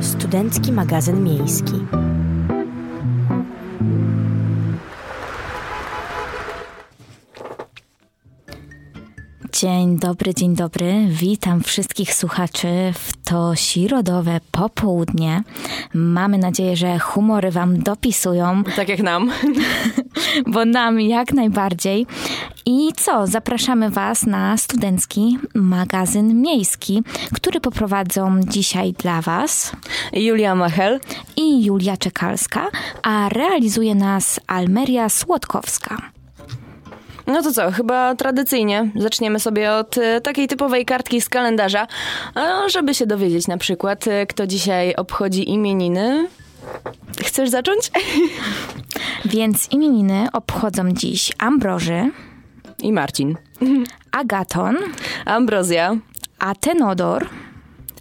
Studencki magazyn miejski. Dzień dobry, dzień dobry. Witam wszystkich słuchaczy w to środowe popołudnie. Mamy nadzieję, że humory Wam dopisują. Tak jak nam. Bo nam jak najbardziej. I co? Zapraszamy Was na studencki magazyn miejski, który poprowadzą dzisiaj dla Was Julia Machel i Julia Czekalska, a realizuje nas Almeria Słodkowska. No to co, chyba tradycyjnie zaczniemy sobie od e, takiej typowej kartki z kalendarza, żeby się dowiedzieć na przykład, e, kto dzisiaj obchodzi imieniny. Chcesz zacząć? Więc imieniny obchodzą dziś Ambroży i Marcin, Agaton, Ambrozja, Atenodor,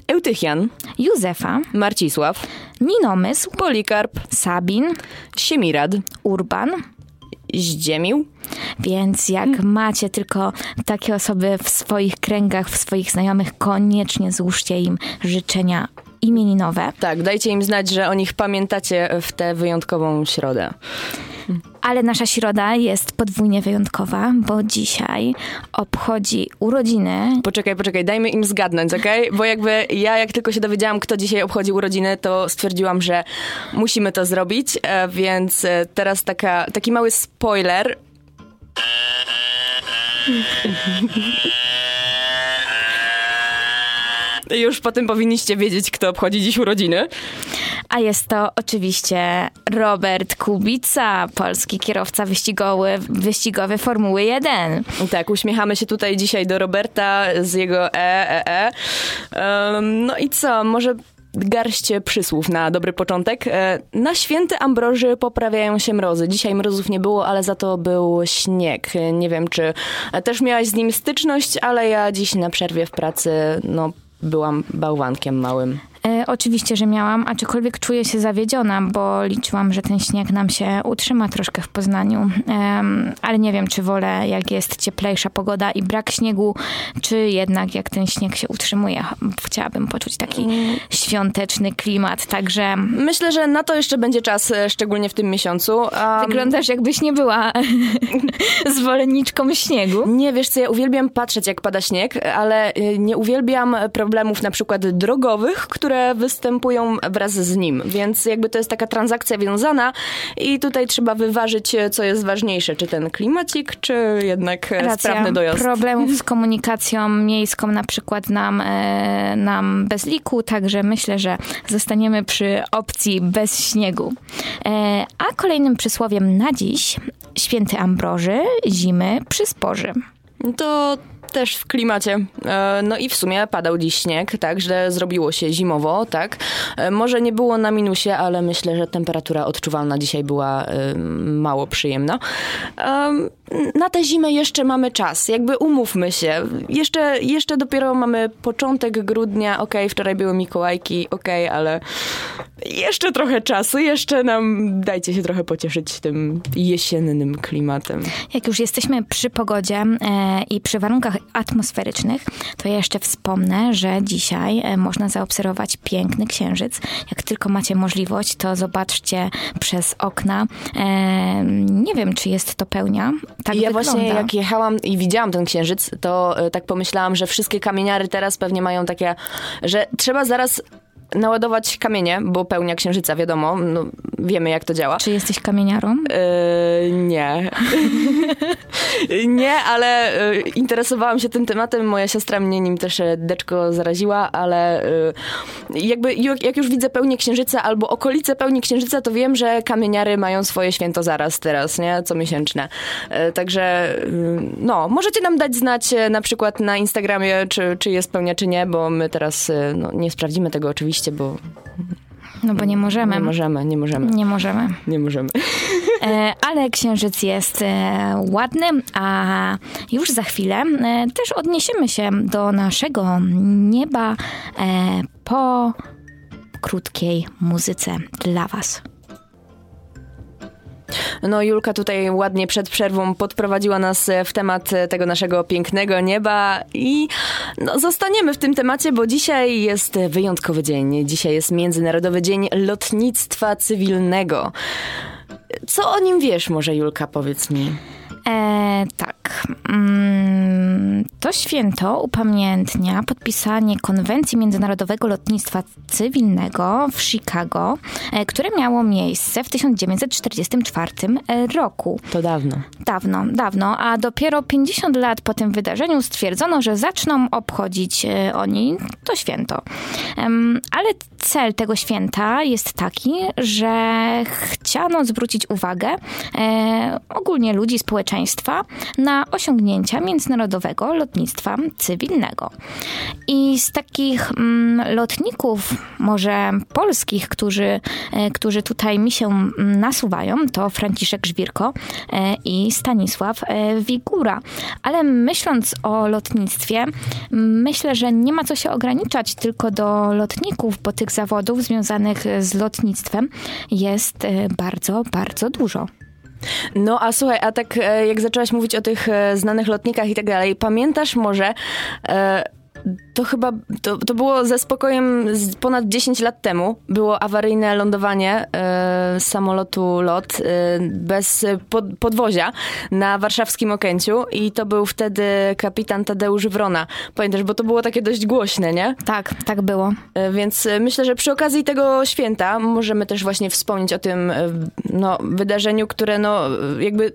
Eutychian, Józefa, Marcisław, Ninomysł, Polikarp, Sabin, Siemirad, Urban, Zdziemił. Więc jak hmm. macie tylko takie osoby w swoich kręgach, w swoich znajomych, koniecznie złóżcie im życzenia imieninowe. Tak, dajcie im znać, że o nich pamiętacie w tę wyjątkową środę. Ale nasza środa jest podwójnie wyjątkowa, bo dzisiaj obchodzi urodziny. Poczekaj, poczekaj, dajmy im zgadnąć, okej? Okay? Bo jakby ja, jak tylko się dowiedziałam, kto dzisiaj obchodzi urodziny, to stwierdziłam, że musimy to zrobić, e, więc e, teraz taka, taki mały spoiler. Już po tym powinniście wiedzieć, kto obchodzi dziś urodziny. A jest to oczywiście Robert Kubica, polski kierowca wyścigowy, wyścigowy Formuły 1. Tak, uśmiechamy się tutaj dzisiaj do Roberta z jego e, e, e. Um, no i co, może garść przysłów na dobry początek. E, na święty Ambroży poprawiają się mrozy. Dzisiaj mrozów nie było, ale za to był śnieg. Nie wiem, czy też miałaś z nim styczność, ale ja dziś na przerwie w pracy, no, byłam bałwankiem małym. E, oczywiście, że miałam, aczkolwiek czuję się zawiedziona, bo liczyłam, że ten śnieg nam się utrzyma troszkę w Poznaniu. E, ale nie wiem, czy wolę, jak jest cieplejsza pogoda i brak śniegu, czy jednak jak ten śnieg się utrzymuje. Chciałabym poczuć taki świąteczny klimat, także... Myślę, że na to jeszcze będzie czas, e, szczególnie w tym miesiącu. Um... Wyglądasz jakbyś nie była zwolenniczką śniegu. Nie, wiesz co, ja uwielbiam patrzeć, jak pada śnieg, ale e, nie uwielbiam problemów na przykład drogowych, które które występują wraz z nim, więc jakby to jest taka transakcja wiązana i tutaj trzeba wyważyć, co jest ważniejsze, czy ten klimacik, czy jednak Racja. sprawny dojazd. Problemów z komunikacją miejską na przykład nam, e, nam bez liku, także myślę, że zostaniemy przy opcji bez śniegu. E, a kolejnym przysłowiem na dziś święty Ambroży, zimy przysporzy. To też w klimacie. E, no i w sumie padał dziś śnieg, tak, że zrobiło się zimowo, tak. E, może nie było na minusie, ale myślę, że temperatura odczuwalna dzisiaj była e, mało przyjemna. Na tę zimę jeszcze mamy czas, jakby umówmy się. Jeszcze, jeszcze dopiero mamy początek grudnia, okej, okay, wczoraj były Mikołajki, okej, okay, ale jeszcze trochę czasu, jeszcze nam dajcie się trochę pocieszyć tym jesiennym klimatem. Jak już jesteśmy przy pogodzie e, i przy warunkach atmosferycznych, to ja jeszcze wspomnę, że dzisiaj e, można zaobserwować piękny księżyc. Jak tylko macie możliwość, to zobaczcie przez okna. E, nie wiem, czy jest to pełnia. Tak ja wygląda. właśnie jak jechałam i widziałam ten księżyc, to e, tak pomyślałam, że wszystkie kamieniary teraz pewnie mają takie, że trzeba zaraz naładować kamienie, bo pełnia księżyca, wiadomo, no, wiemy jak to działa. Czy jesteś kamieniarą? Yy, nie. nie, ale yy, interesowałam się tym tematem, moja siostra mnie nim też deczko zaraziła, ale yy, jakby jak już widzę pełnię księżyca albo okolice pełni księżyca, to wiem, że kamieniary mają swoje święto zaraz teraz, nie? Co miesięczne. Także no, możecie nam dać znać na przykład na Instagramie, czy, czy jest pełnia, czy nie, bo my teraz no, nie sprawdzimy tego oczywiście oczywiście, bo... No bo nie możemy. Nie możemy, nie możemy. Nie możemy. Nie możemy. E, ale księżyc jest e, ładny, a już za chwilę e, też odniesiemy się do naszego nieba po krótkiej muzyce dla Was. No Julka tutaj ładnie przed przerwą podprowadziła nas w temat tego naszego pięknego nieba i no, zostaniemy w tym temacie, bo dzisiaj jest wyjątkowy dzień. Dzisiaj jest Międzynarodowy Dzień Lotnictwa Cywilnego. Co o nim wiesz może, Julka, powiedz mi? E, tak. Mm, to święto upamiętnia podpisanie konwencji Międzynarodowego Lotnictwa Cywilnego w Chicago, e, które miało miejsce w 1944 e, roku. To dawno. Dawno, dawno, a dopiero 50 lat po tym wydarzeniu stwierdzono, że zaczną obchodzić e, oni to święto. Ale cel tego święta jest taki, że chciano zwrócić uwagę ogólnie ludzi, społeczeństwa na osiągnięcia międzynarodowego lotnictwa cywilnego. I z takich mm, lotników, może polskich, którzy, e, którzy tutaj mi się mm, nasuwają, to Franciszek Żwirko e, i Stanisław e, Wigura. Ale myśląc o lotnictwie, myślę, że nie ma co się ograniczać tylko do lotników, bo tych zawodów związanych z lotnictwem jest bardzo, bardzo dużo. No a słuchaj, a tak jak zaczęłaś mówić o tych znanych lotnikach i tak dalej, pamiętasz może to chyba, to, to było ze spokojem ponad 10 lat temu. Było awaryjne lądowanie e, samolotu LOT e, bez pod, podwozia na warszawskim Okęciu i to był wtedy kapitan Tadeusz Wrona. Pamiętasz, bo to było takie dość głośne, nie? Tak, tak było. E, więc myślę, że przy okazji tego święta możemy też właśnie wspomnieć o tym no, wydarzeniu, które no jakby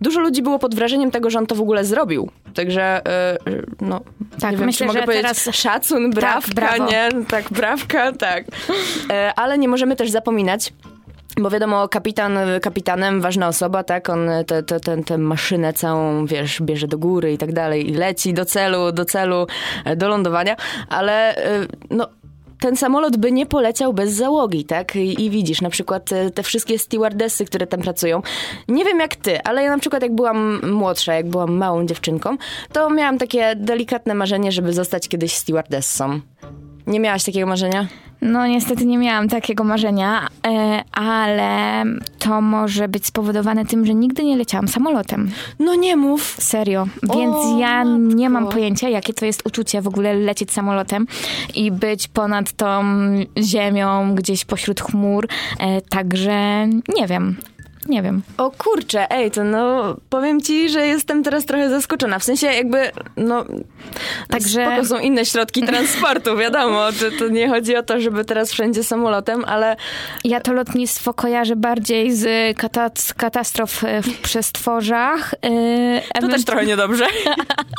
dużo ludzi było pod wrażeniem tego, że on to w ogóle zrobił. Także, e, no, tak, nie wiem, myślę, czy mogę powiedzieć teraz... szacun, tak, brawka, tak, nie? Tak, brawka, tak. E, ale nie możemy też zapominać, bo wiadomo, kapitan, kapitanem, ważna osoba, tak, on tę te, te, te maszynę całą, wiesz, bierze do góry i tak dalej i leci do celu, do celu, e, do lądowania, ale no, ten samolot by nie poleciał bez załogi, tak? I, I, widzisz, na przykład te, te, wszystkie stewardessy, które tam pracują. Nie wiem jak ty, ale ja na przykład jak byłam młodsza, jak byłam małą dziewczynką, to miałam takie delikatne marzenie, żeby zostać kiedyś stewardessą. Nie miałaś takiego marzenia? No niestety nie miałam takiego marzenia, e, ale to może być spowodowane tym, że nigdy nie leciałam samolotem. No nie mów. Serio. Więc o, ja matko. nie mam pojęcia, jakie to jest uczucie w ogóle lecieć samolotem i być ponad tą ziemią, gdzieś pośród chmur. E, także nie wiem nie wiem. O kurczę, ej, to no, powiem ci, że jestem teraz trochę zaskoczona. W sensie jakby, no, Także... spoko są inne środki transportu, wiadomo. To, to nie chodzi o to, żeby teraz wszędzie samolotem, ale... Ja to lotnictwo kojarzę bardziej z, kata- katastrof e, w przestworzach. Yy, to też trochę niedobrze.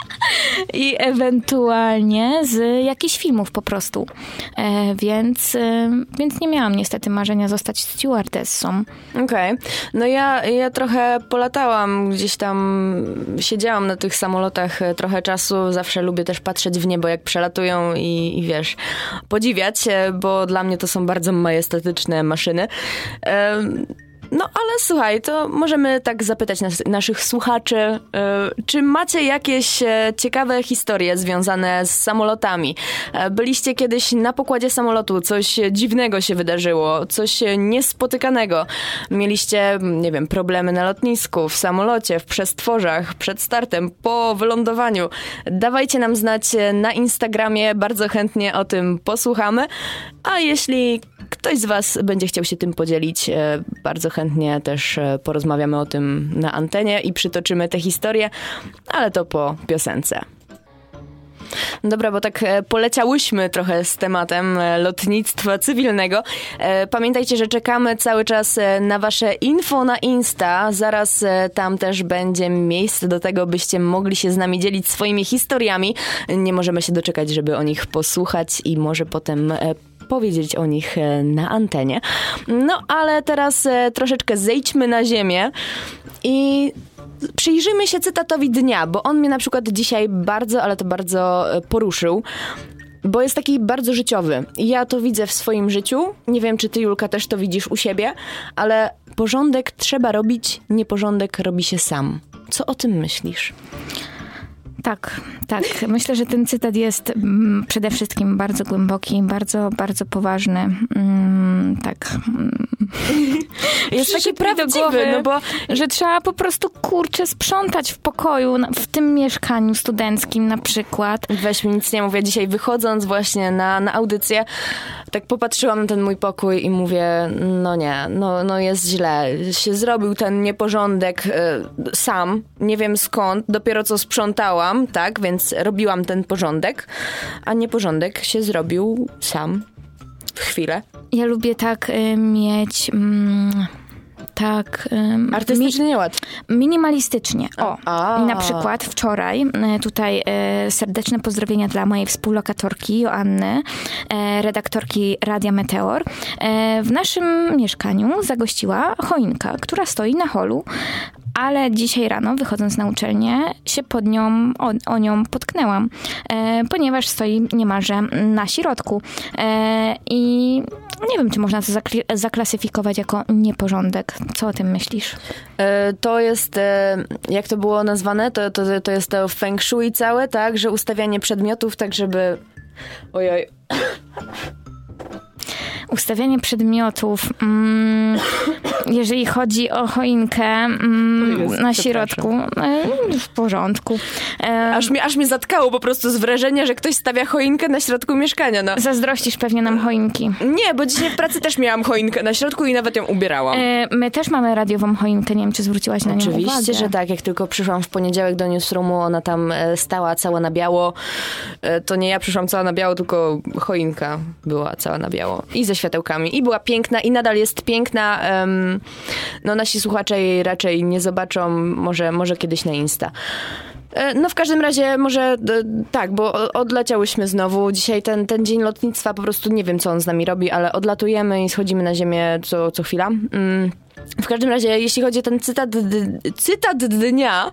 I ewentualnie z jakichś filmów po prostu. E, więc, więc nie miałam niestety marzenia zostać stewardessą. Okej. Okay. No ja, ja trochę polatałam, gdzieś tam siedziałam na tych samolotach e, trochę czasu. Zawsze lubię też patrzeć w niebo, jak przelatują i, i wiesz, podziwiać, bo dla mnie to są bardzo majestatyczne maszyny. No ale słuchaj, to możemy tak zapytać nas, naszych słuchaczy, yy, czy macie jakieś e, ciekawe historie związane z samolotami? E, byliście kiedyś na pokładzie samolotu, coś dziwnego się wydarzyło, coś niespotykanego. Mieliście, nie wiem, problemy na lotnisku, w samolocie, w przestworzach, przed startem, po wylądowaniu. Dawajcie nam znać na Instagramie, bardzo chętnie o tym posłuchamy. A jeśli ktoś z Was będzie chciał się tym podzielić, e, bardzo chętnie też e, porozmawiamy o tym na antenie i przytoczymy tę historię, ale to po piosence. Dobra, bo tak e, poleciałyśmy trochę z tematem lotnictwa cywilnego. Pamiętajcie, że czekamy cały czas na wasze info na Insta. Zaraz tam też będzie miejsce do tego, byście mogli się z nami dzielić swoimi historiami. Nie możemy się doczekać, żeby o nich posłuchać i może potem powiedzieć o nich e, na antenie. No ale teraz e, troszeczkę zejdźmy na ziemię i przyjrzyjmy się cytatowi dnia, bo on mnie na przykład dzisiaj bardzo, ale to bardzo e, poruszył bo jest taki bardzo życiowy. Ja to widzę w swoim życiu. Nie wiem, czy ty, Julka, też to widzisz u siebie, ale porządek trzeba robić, nieporządek robi się sam. Co o tym myślisz? Tak, tak. Myślę, że ten cytat jest mm, przede wszystkim bardzo głęboki, bardzo, bardzo poważny. Mm, tak... jest taki prawdziwy, no bo... Że trzeba po prostu, kurczę, sprzątać w pokoju, w tym mieszkaniu studenckim na przykład. Weź mi nic nie mówię. Dzisiaj wychodząc właśnie na, na audycję, tak popatrzyłam na ten mój pokój i mówię, no nie, no, no jest źle. Się zrobił ten nieporządek y, sam, nie wiem skąd, dopiero co sprzątałam, tak, więc robiłam ten porządek, a nieporządek się zrobił sam w chwilę. Ja lubię tak y, mieć... Mm, tak. Artystycznie mi, nieład. Minimalistycznie. O, A. na przykład wczoraj, e, tutaj e, serdeczne pozdrowienia dla mojej współlokatorki Joanny, e, redaktorki Radia Meteor. W naszym mieszkaniu zagościła choinka, która stoi na holu, ale dzisiaj rano, wychodząc na uczelnię, się pod nią, o, o nią potknęłam, e, ponieważ stoi niemalże na środku. E, I nie wiem, czy można to zaklasyfikować jako nieporządek. Co o tym myślisz? E, to jest, e, jak to było nazwane, to, to, to jest to feng shui całe, tak, że ustawianie przedmiotów tak, żeby... Ojoj ustawianie przedmiotów, mm, jeżeli chodzi o choinkę mm, Jezu, na środku, e, w porządku. E, aż, mi, aż mnie zatkało po prostu z wrażenia, że ktoś stawia choinkę na środku mieszkania. No. Zazdrościsz pewnie nam choinki. Nie, bo dzisiaj w pracy też miałam choinkę na środku i nawet ją ubierałam. E, my też mamy radiową choinkę, nie wiem, czy zwróciłaś na nią uwagę. Oczywiście, że tak. Jak tylko przyszłam w poniedziałek do newsroomu, ona tam stała cała na biało. To nie ja przyszłam cała na biało, tylko choinka była cała na biało. I ze światełkami. I była piękna i nadal jest piękna. Um, no nasi słuchacze jej raczej nie zobaczą, może, może kiedyś na Insta. E, no w każdym razie może tak, bo odleciałyśmy znowu. Dzisiaj ten, ten dzień lotnictwa po prostu nie wiem, co on z nami robi, ale odlatujemy i schodzimy na ziemię co, co chwila. Mm. W każdym razie, jeśli chodzi o ten cytat, cytat dnia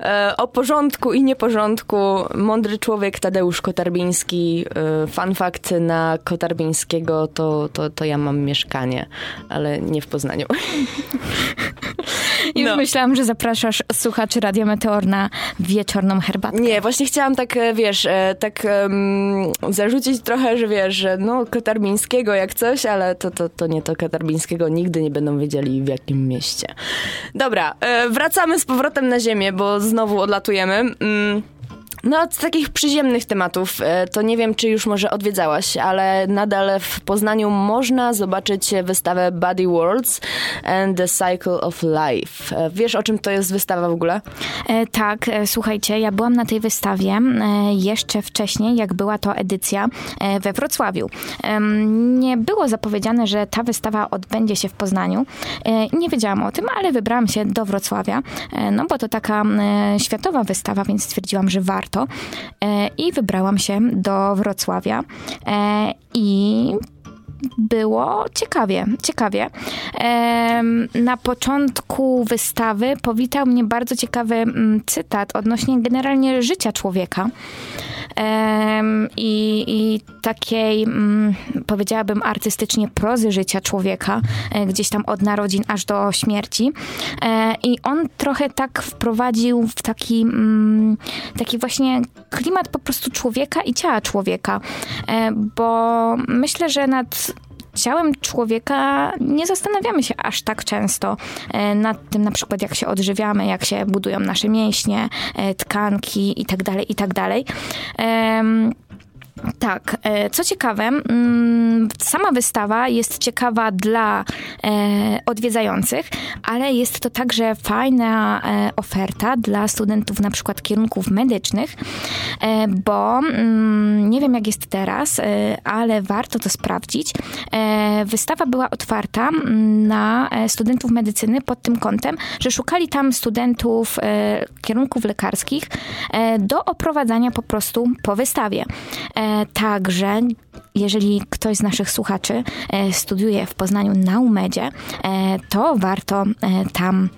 e, o porządku i nieporządku, mądry człowiek Tadeusz Kotarbiński, e, fun fact na Kotarbińskiego, to, to, to ja mam mieszkanie, ale nie w Poznaniu. Już no. myślałam, że zapraszasz słuchaczy Radia Meteor na wieczorną herbatkę. Nie, właśnie chciałam tak, e, wiesz, e, tak um, zarzucić trochę, że wiesz, że no Kotarbińskiego jak coś, ale to, to, to nie to Kotarbińskiego nigdy nie będą wiedzieli w jakim mieście. Dobra, e, wracamy z powrotem na ziemię, bo znowu odlatujemy. Mm. No, z takich przyziemnych tematów, e, to nie wiem, czy już może odwiedzałaś, ale nadal w Poznaniu można zobaczyć wystawę Body Worlds and the Cycle of Life. E, wiesz, o czym to jest wystawa w ogóle? E, tak, e, słuchajcie, ja byłam na tej wystawie jeszcze wcześniej, jak była to edycja we Wrocławiu. nie było zapowiedziane, że ta wystawa odbędzie się w Poznaniu. nie wiedziałam o tym, ale wybrałam się do Wrocławia, no bo to taka światowa wystawa, więc stwierdziłam, że warto warto. E, I wybrałam się do Wrocławia e, i było ciekawie, ciekawie. Na początku wystawy powitał mnie bardzo ciekawy mm, cytat odnośnie generalnie życia człowieka i, i takiej, mm, powiedziałabym artystycznie, prozy życia człowieka, e, gdzieś tam od narodzin aż do śmierci. E, I on trochę tak wprowadził w taki, mm, taki właśnie klimat po prostu człowieka i ciała człowieka, e, bo myślę, że nad ciałem człowieka nie zastanawiamy się aż tak często e, nad tym na przykład jak się odżywiamy, jak się budują nasze mięśnie, e, tkanki itd., tak itd. Tak e, co ciekawe, mm, sama wystawa jest ciekawa dla e, odwiedzających, ale jest to także fajna e, oferta dla studentów na przykład kierunków medycznych, bo mm, nie wiem jak jest teraz, ale warto to sprawdzić. Wystawa była otwarta mm, na studentów medycyny pod tym kątem, że szukali tam studentów kierunków lekarskich do oprowadzania po prostu po wystawie. Także jeżeli ktoś z naszych słuchaczy e, studiuje w Poznaniu na UMEDzie, e, to warto e, tam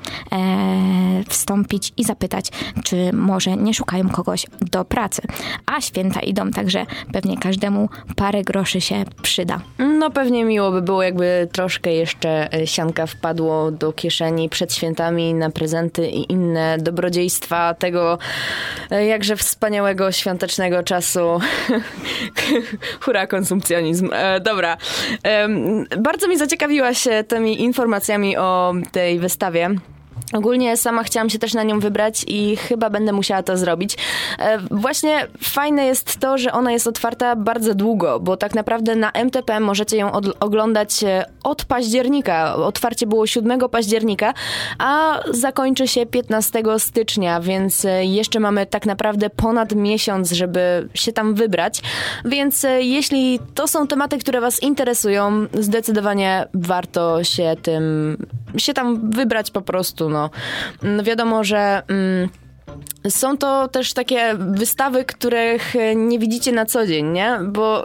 wstąpić i zapytać, czy może nie szukają kogoś do pracy. A święta idą, także pewnie każdemu parę groszy się przyda. No pewnie miło by było, jakby troszkę jeszcze sianka wpadło do kieszeni przed świętami na prezenty i inne dobrodziejstwa tego jakże wspaniałego świątecznego czasu. Konsumpcjonizm. E, dobra. E, bardzo mi zaciekawiłaś tymi informacjami o tej wystawie. Ogólnie sama chciałam się też na nią wybrać i chyba będę musiała to zrobić. E, właśnie fajne jest to, że ona jest otwarta bardzo długo, bo tak naprawdę na MTP możecie ją oglądać e, od października. Otwarcie było 7 października, a zakończy się 15 stycznia, więc e, jeszcze mamy tak naprawdę ponad miesiąc, żeby się tam wybrać. Więc jeśli to są tematy, które Was interesują, zdecydowanie warto się tym, się tam wybrać po prostu, no. No wiadomo, że... Mm, są to też takie wystawy, których nie widzicie na co dzień, nie? Bo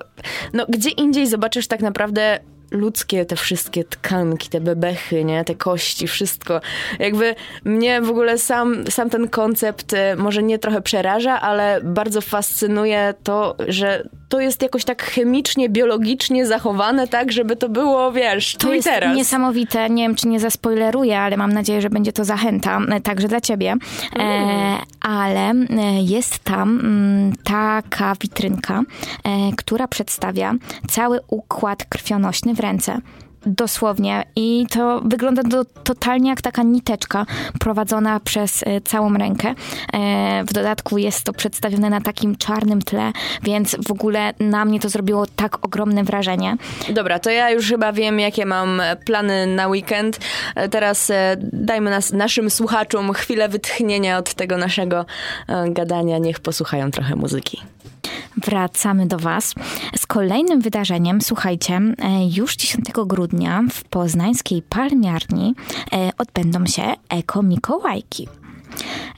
no, gdzie indziej zobaczysz tak naprawdę ludzkie te wszystkie tkanki, te bebechy, nie? Te kości, wszystko. Jakby mnie w ogóle sam, sam ten koncept e, może nie trochę przeraża, ale bardzo fascynuje to, że to jest jakoś tak chemicznie, biologicznie zachowane tak, żeby to było, wiesz, to jest teraz. niesamowite. Nie wiem, czy nie zaspoileruję, ale mam nadzieję, że będzie to zachęta e, także dla ciebie. E, mm. ale jest tam mm, taka witrynka, e, która przedstawia cały układ krwionośny w ręce dosłownie. I to wygląda do, totalnie jak taka niteczka prowadzona przez e, całą rękę. E, w dodatku jest to przedstawione na takim czarnym tle, więc w ogóle na mnie to zrobiło tak ogromne wrażenie. Dobra, to ja już chyba wiem, jakie mam plany na weekend. E, teraz dajmy nas, naszym słuchaczom chwilę wytchnienia od tego naszego gadania. Niech posłuchają trochę muzyki wracamy do Was z kolejnym wydarzeniem. Słuchajcie, e, już 10 grudnia w poznańskiej palmiarni e, odbędą się Eko Mikołajki.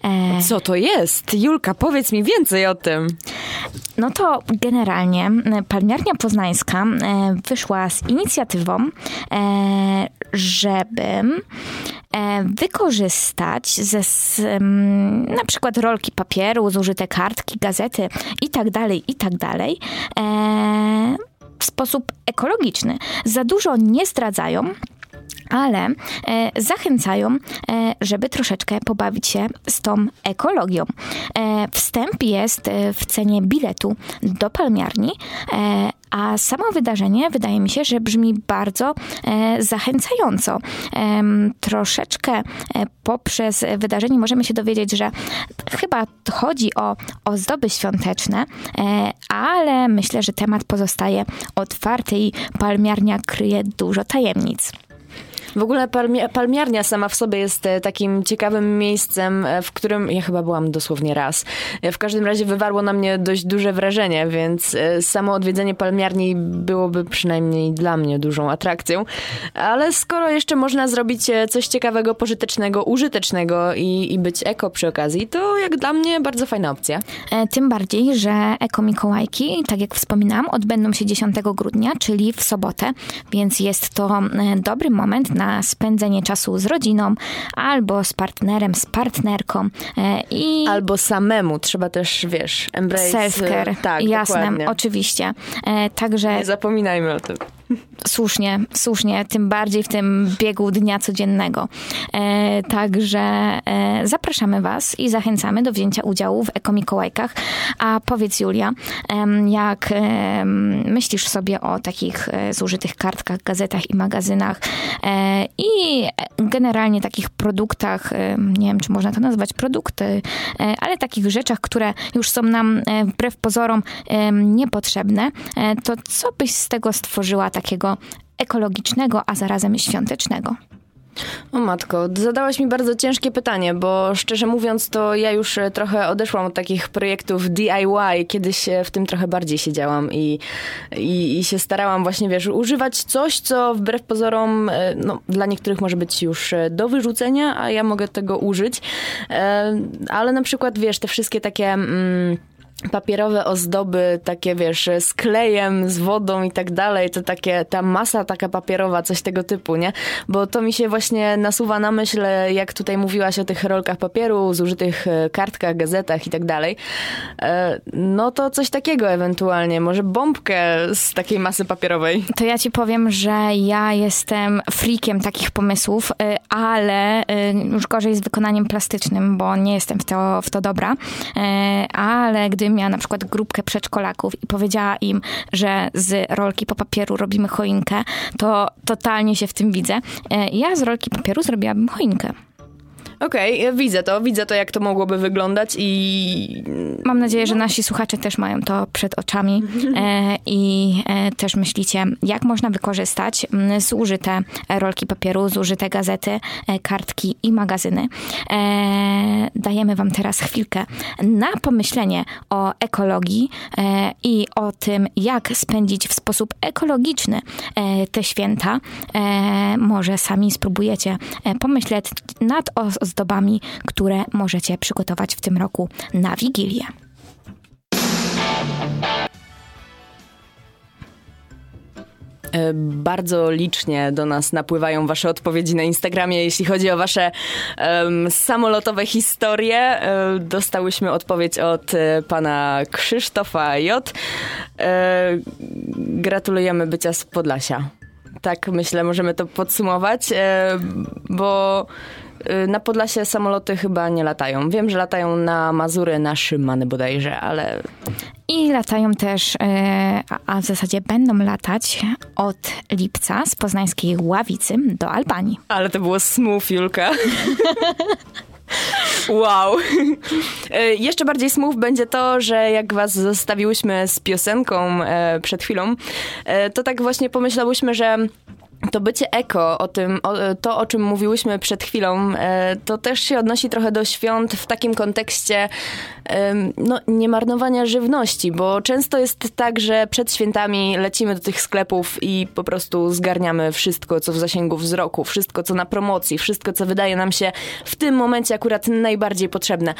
E, Co to jest? Julka, powiedz mi więcej o tym. No to generalnie Palmiarnia Poznańska wyszła z inicjatywą, żeby wykorzystać ze, na przykład rolki papieru, zużyte kartki, gazety i tak dalej, i tak dalej w sposób ekologiczny. Za dużo nie zdradzają, ale e, zachęcają, e, żeby troszeczkę pobawić się z tą ekologią. E, wstęp jest e, w cenie biletu do palmiarni, e, a samo wydarzenie wydaje mi się, że brzmi bardzo e, zachęcająco. troszeczkę poprzez wydarzenie możemy się dowiedzieć, że chyba chodzi o ozdoby świąteczne, ale myślę, że temat pozostaje otwarty i palmiarnia kryje dużo tajemnic. W ogóle palmiarnia sama w sobie jest e, takim ciekawym miejscem, e, w którym ja chyba byłam dosłownie raz. E, w każdym razie wywarło na mnie dość duże wrażenie, więc samo odwiedzenie palmiarni byłoby przynajmniej dla mnie dużą atrakcją. Ale skoro jeszcze można zrobić coś ciekawego, pożytecznego, użytecznego i, i być eko przy okazji, to jak dla mnie bardzo fajna opcja. Tym bardziej, że Eko Mikołajki, tak jak wspominałam, odbędą się 10 grudnia, czyli w sobotę, więc jest to dobry moment na spędzenie czasu z rodziną, albo z partnerem, z partnerką. E, I albo samemu, trzeba też, wiesz, embrace. Self-care, tak, jasne, dokładnie. oczywiście. E, także... Nie zapominajmy o tym. Słusznie, słusznie, tym bardziej w tym biegu dnia codziennego. E, także e, zapraszamy Was i zachęcamy do wzięcia udziału w Ekomikołajkach. A powiedz Julia, e, jak myślisz sobie o takich e, zużytych kartkach, gazetach i magazynach e, i generalnie takich produktach, e, nie wiem czy można to nazwać produkty, ale takich rzeczach, które już są nam wbrew pozorom niepotrzebne, to co byś z tego stworzyła takiego ekologicznego, a zarazem świątecznego? O matko, zadałaś mi bardzo ciężkie pytanie, bo szczerze mówiąc, to ja już e, trochę odeszłam od takich projektów DIY. Kiedyś w tym trochę bardziej siedziałam i, i, i się starałam właśnie, wiesz, używać coś, co wbrew pozorom, e, no, dla niektórych może być już e, do wyrzucenia, a ja mogę tego użyć. Ale na przykład, wiesz, te wszystkie takie... Mm, papierowe ozdoby, takie wiesz, z klejem, z wodą i tak dalej, to takie, ta masa taka papierowa, coś tego typu, nie? Bo to mi się właśnie nasuwa na myśl, jak tutaj mówiłaś o tych rolkach papieru, zużytych e, kartkach, gazetach i tak dalej. E, no to coś takiego ewentualnie, może bombkę z takiej masy papierowej. To ja ci powiem, że ja jestem freakiem takich pomysłów, e, ale już gorzej z wykonaniem plastycznym, bo nie jestem w to, w to dobra, ale gdy gdybym miała na przykład grupkę przedszkolaków i powiedziała im, że z rolki po papieru robimy choinkę, to totalnie się w tym widzę. E, ja z rolki papieru zrobiłabym choinkę. Okej, okay, widzę to, widzę to, jak to mogłoby wyglądać i... Mam nadzieję, że nasi słuchacze też mają to przed oczami e, i e, też myślicie, jak można wykorzystać zużyte rolki papieru, zużyte gazety, e, kartki i magazyny. E, dajemy wam teraz chwilkę na pomyślenie o ekologii e, i o tym, jak spędzić w sposób ekologiczny e, te święta. może sami spróbujecie pomyśleć nad ozdobami, które możecie przygotować w tym roku na Wigilię. E, bardzo licznie do nas napływają Wasze odpowiedzi na Instagramie, jeśli chodzi o Wasze um, samolotowe historie. E, dostałyśmy odpowiedź od e, pana Krzysztofa J. E, gratulujemy bycia z Podlasia. Tak myślę, możemy to podsumować, e, bo na Podlasie samoloty chyba nie latają. Wiem, że latają na Mazury, na Szymany bodajże, ale... I latają też, y, a w zasadzie będą latać od lipca z poznańskiej Ławicy do Albanii. Ale to było smooth, Julka. Wow. Y, jeszcze bardziej smooth będzie to, że jak was zostawiłyśmy z piosenką przed chwilą, to tak właśnie pomyślałyśmy, że to bycie eko, o tym, o, to o czym mówiłyśmy przed chwilą, e, to też się odnosi trochę do świąt w takim kontekście no, nie marnowania żywności, bo często jest tak, że przed świętami lecimy do tych sklepów i po prostu zgarniamy wszystko, co w zasięgu wzroku, wszystko, co na promocji, wszystko, co wydaje nam się w tym momencie akurat najbardziej potrzebne.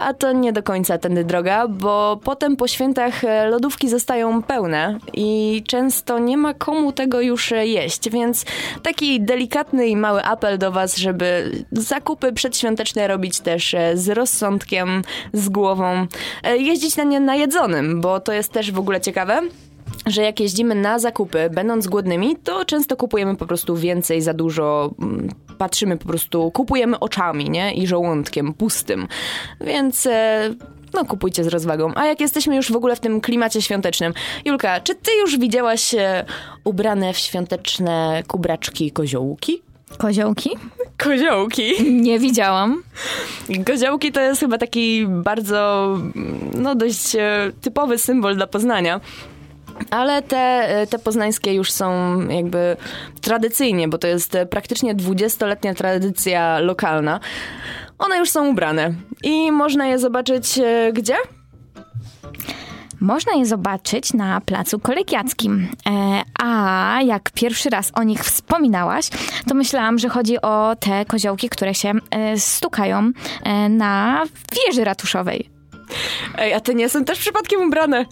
A to nie do końca tędy droga, bo potem po świętach e, lodówki zostają pełne i często nie ma komu tego już e, jeść, więc taki delikatny i mały apel do Was, żeby zakupy przedświąteczne robić też e, z rozsądkiem, z głową, głową, e, jeździć na nie najedzonym, bo to jest też w ogóle ciekawe że jak jeździmy na zakupy, będąc głodnymi, to często kupujemy po prostu więcej, za dużo, mm, patrzymy po prostu, kupujemy oczami, nie? I żołądkiem pustym. Więc e, no kupujcie z rozwagą. A jak jesteśmy już w ogóle w tym klimacie świątecznym. Julka, czy ty już widziałaś e, ubrane w świąteczne kubraczki koziołki? Koziołki? Koziołki. Nie widziałam. Koziołki to jest chyba taki bardzo, no dość e, typowy symbol dla Poznania. Ale te, e, te poznańskie już są jakby tradycyjnie, bo to jest praktycznie 20-letnia tradycja lokalna. One już są ubrane i można je zobaczyć e, gdzie? Można je zobaczyć na placu kolegiackim. E, a jak pierwszy raz o nich wspominałaś, to myślałam, że chodzi o te koziołki, które się e, stukają e, na wieży ratuszowej. Ej, a te nie są też przypadkiem ubrane?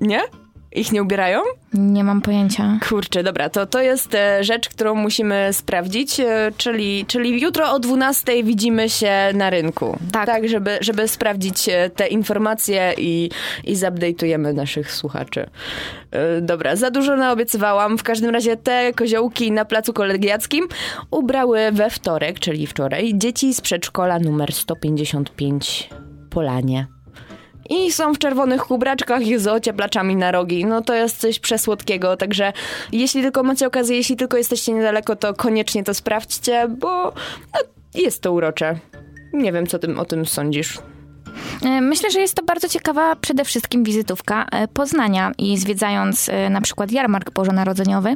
Nie? Ich nie ubierają? Nie mam pojęcia. Kurczę, dobra, to, to jest e, rzecz, którą musimy sprawdzić, e, czyli, czyli jutro o 12 widzimy się na rynku. Tak. Tak, żeby, żeby sprawdzić e, te informacje i, i zupdate'ujemy naszych słuchaczy. Dobra, za dużo naobiecywałam. W każdym razie te koziołki na placu kolegiackim ubrały we wtorek, czyli wczoraj, dzieci z przedszkola numer 155 Polanie. I są w czerwonych kubraczkach i z ocieplaczami na rogi. No to jest coś przesłodkiego, także jeśli tylko macie okazję, jeśli tylko jesteście niedaleko, to koniecznie to sprawdźcie, bo no, jest to urocze. Nie wiem, co tym, o tym sądzisz. E, myślę, że jest to bardzo ciekawa przede wszystkim wizytówka e, Poznania i zwiedzając e, na przykład jarmark bożonarodzeniowy,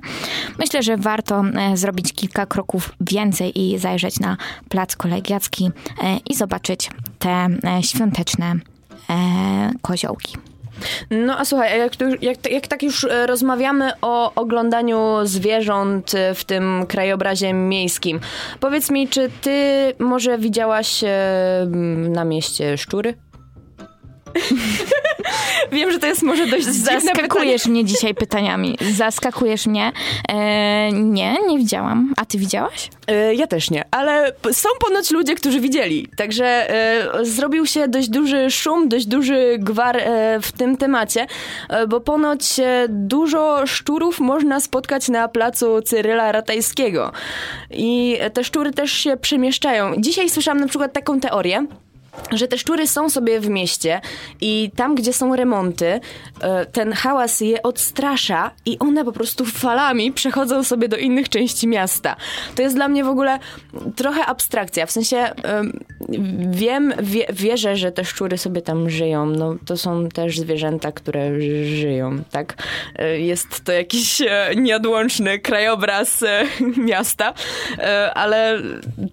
myślę, że warto zrobić kilka kroków więcej i zajrzeć na plac kolegiacki i zobaczyć te świąteczne koziołki. No a słuchaj, jak, jak, jak, tak już e, rozmawiamy o oglądaniu zwierząt e, w tym krajobrazie miejskim, powiedz mi, czy ty może widziałaś e, na mieście szczury? Wiem, że to jest może dość Zaskakujesz pytanie. mnie dzisiaj pytaniami. Zaskakujesz mnie. E, nie, nie widziałam. A ty widziałaś? E, ja też nie, ale są ponoć ludzie, którzy widzieli. Także e, zrobił się dość duży szum, dość duży gwar e, w tym temacie, e, bo ponoć e, dużo szczurów można spotkać na placu Cyryla Ratajskiego. I te szczury też się przemieszczają. Dzisiaj słyszałam na przykład taką teorię, że te szczury są sobie w mieście i tam, gdzie są remonty, e, ten hałas je odstrasza i one po prostu falami przechodzą sobie do innych części miasta. To jest dla mnie w ogóle trochę abstrakcja. W sensie wiem, wie, wierzę, że te szczury sobie tam żyją. No, to są też zwierzęta, które żyją, tak? E, jest to jakiś e, nieodłączny krajobraz miasta, ale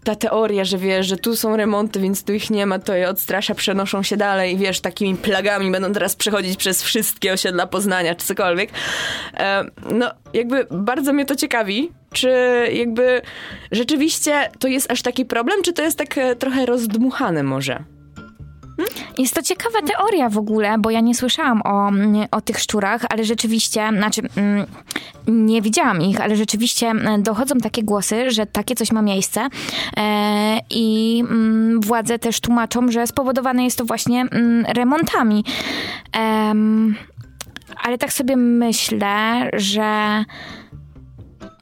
ta teoria, że wiesz, że tu są remonty, więc tu ich nie ma, to je odstrasza, przenoszą się dalej wiesz, takimi plagami będą teraz przechodzić przez wszystkie osiedla Poznania, czy cokolwiek. E, no, jakby bardzo mnie to ciekawi, czy jakby rzeczywiście to jest aż taki problem, czy to jest tak e, trochę rozdmuchane może? Jest to ciekawa teoria w ogóle, bo ja nie słyszałam o, o tych szczurach, ale rzeczywiście, znaczy mm, nie widziałam ich, ale rzeczywiście mm, dochodzą takie głosy, że takie coś ma miejsce e, i mm, władze też tłumaczą, że spowodowane jest to właśnie remontami. ale tak sobie myślę, że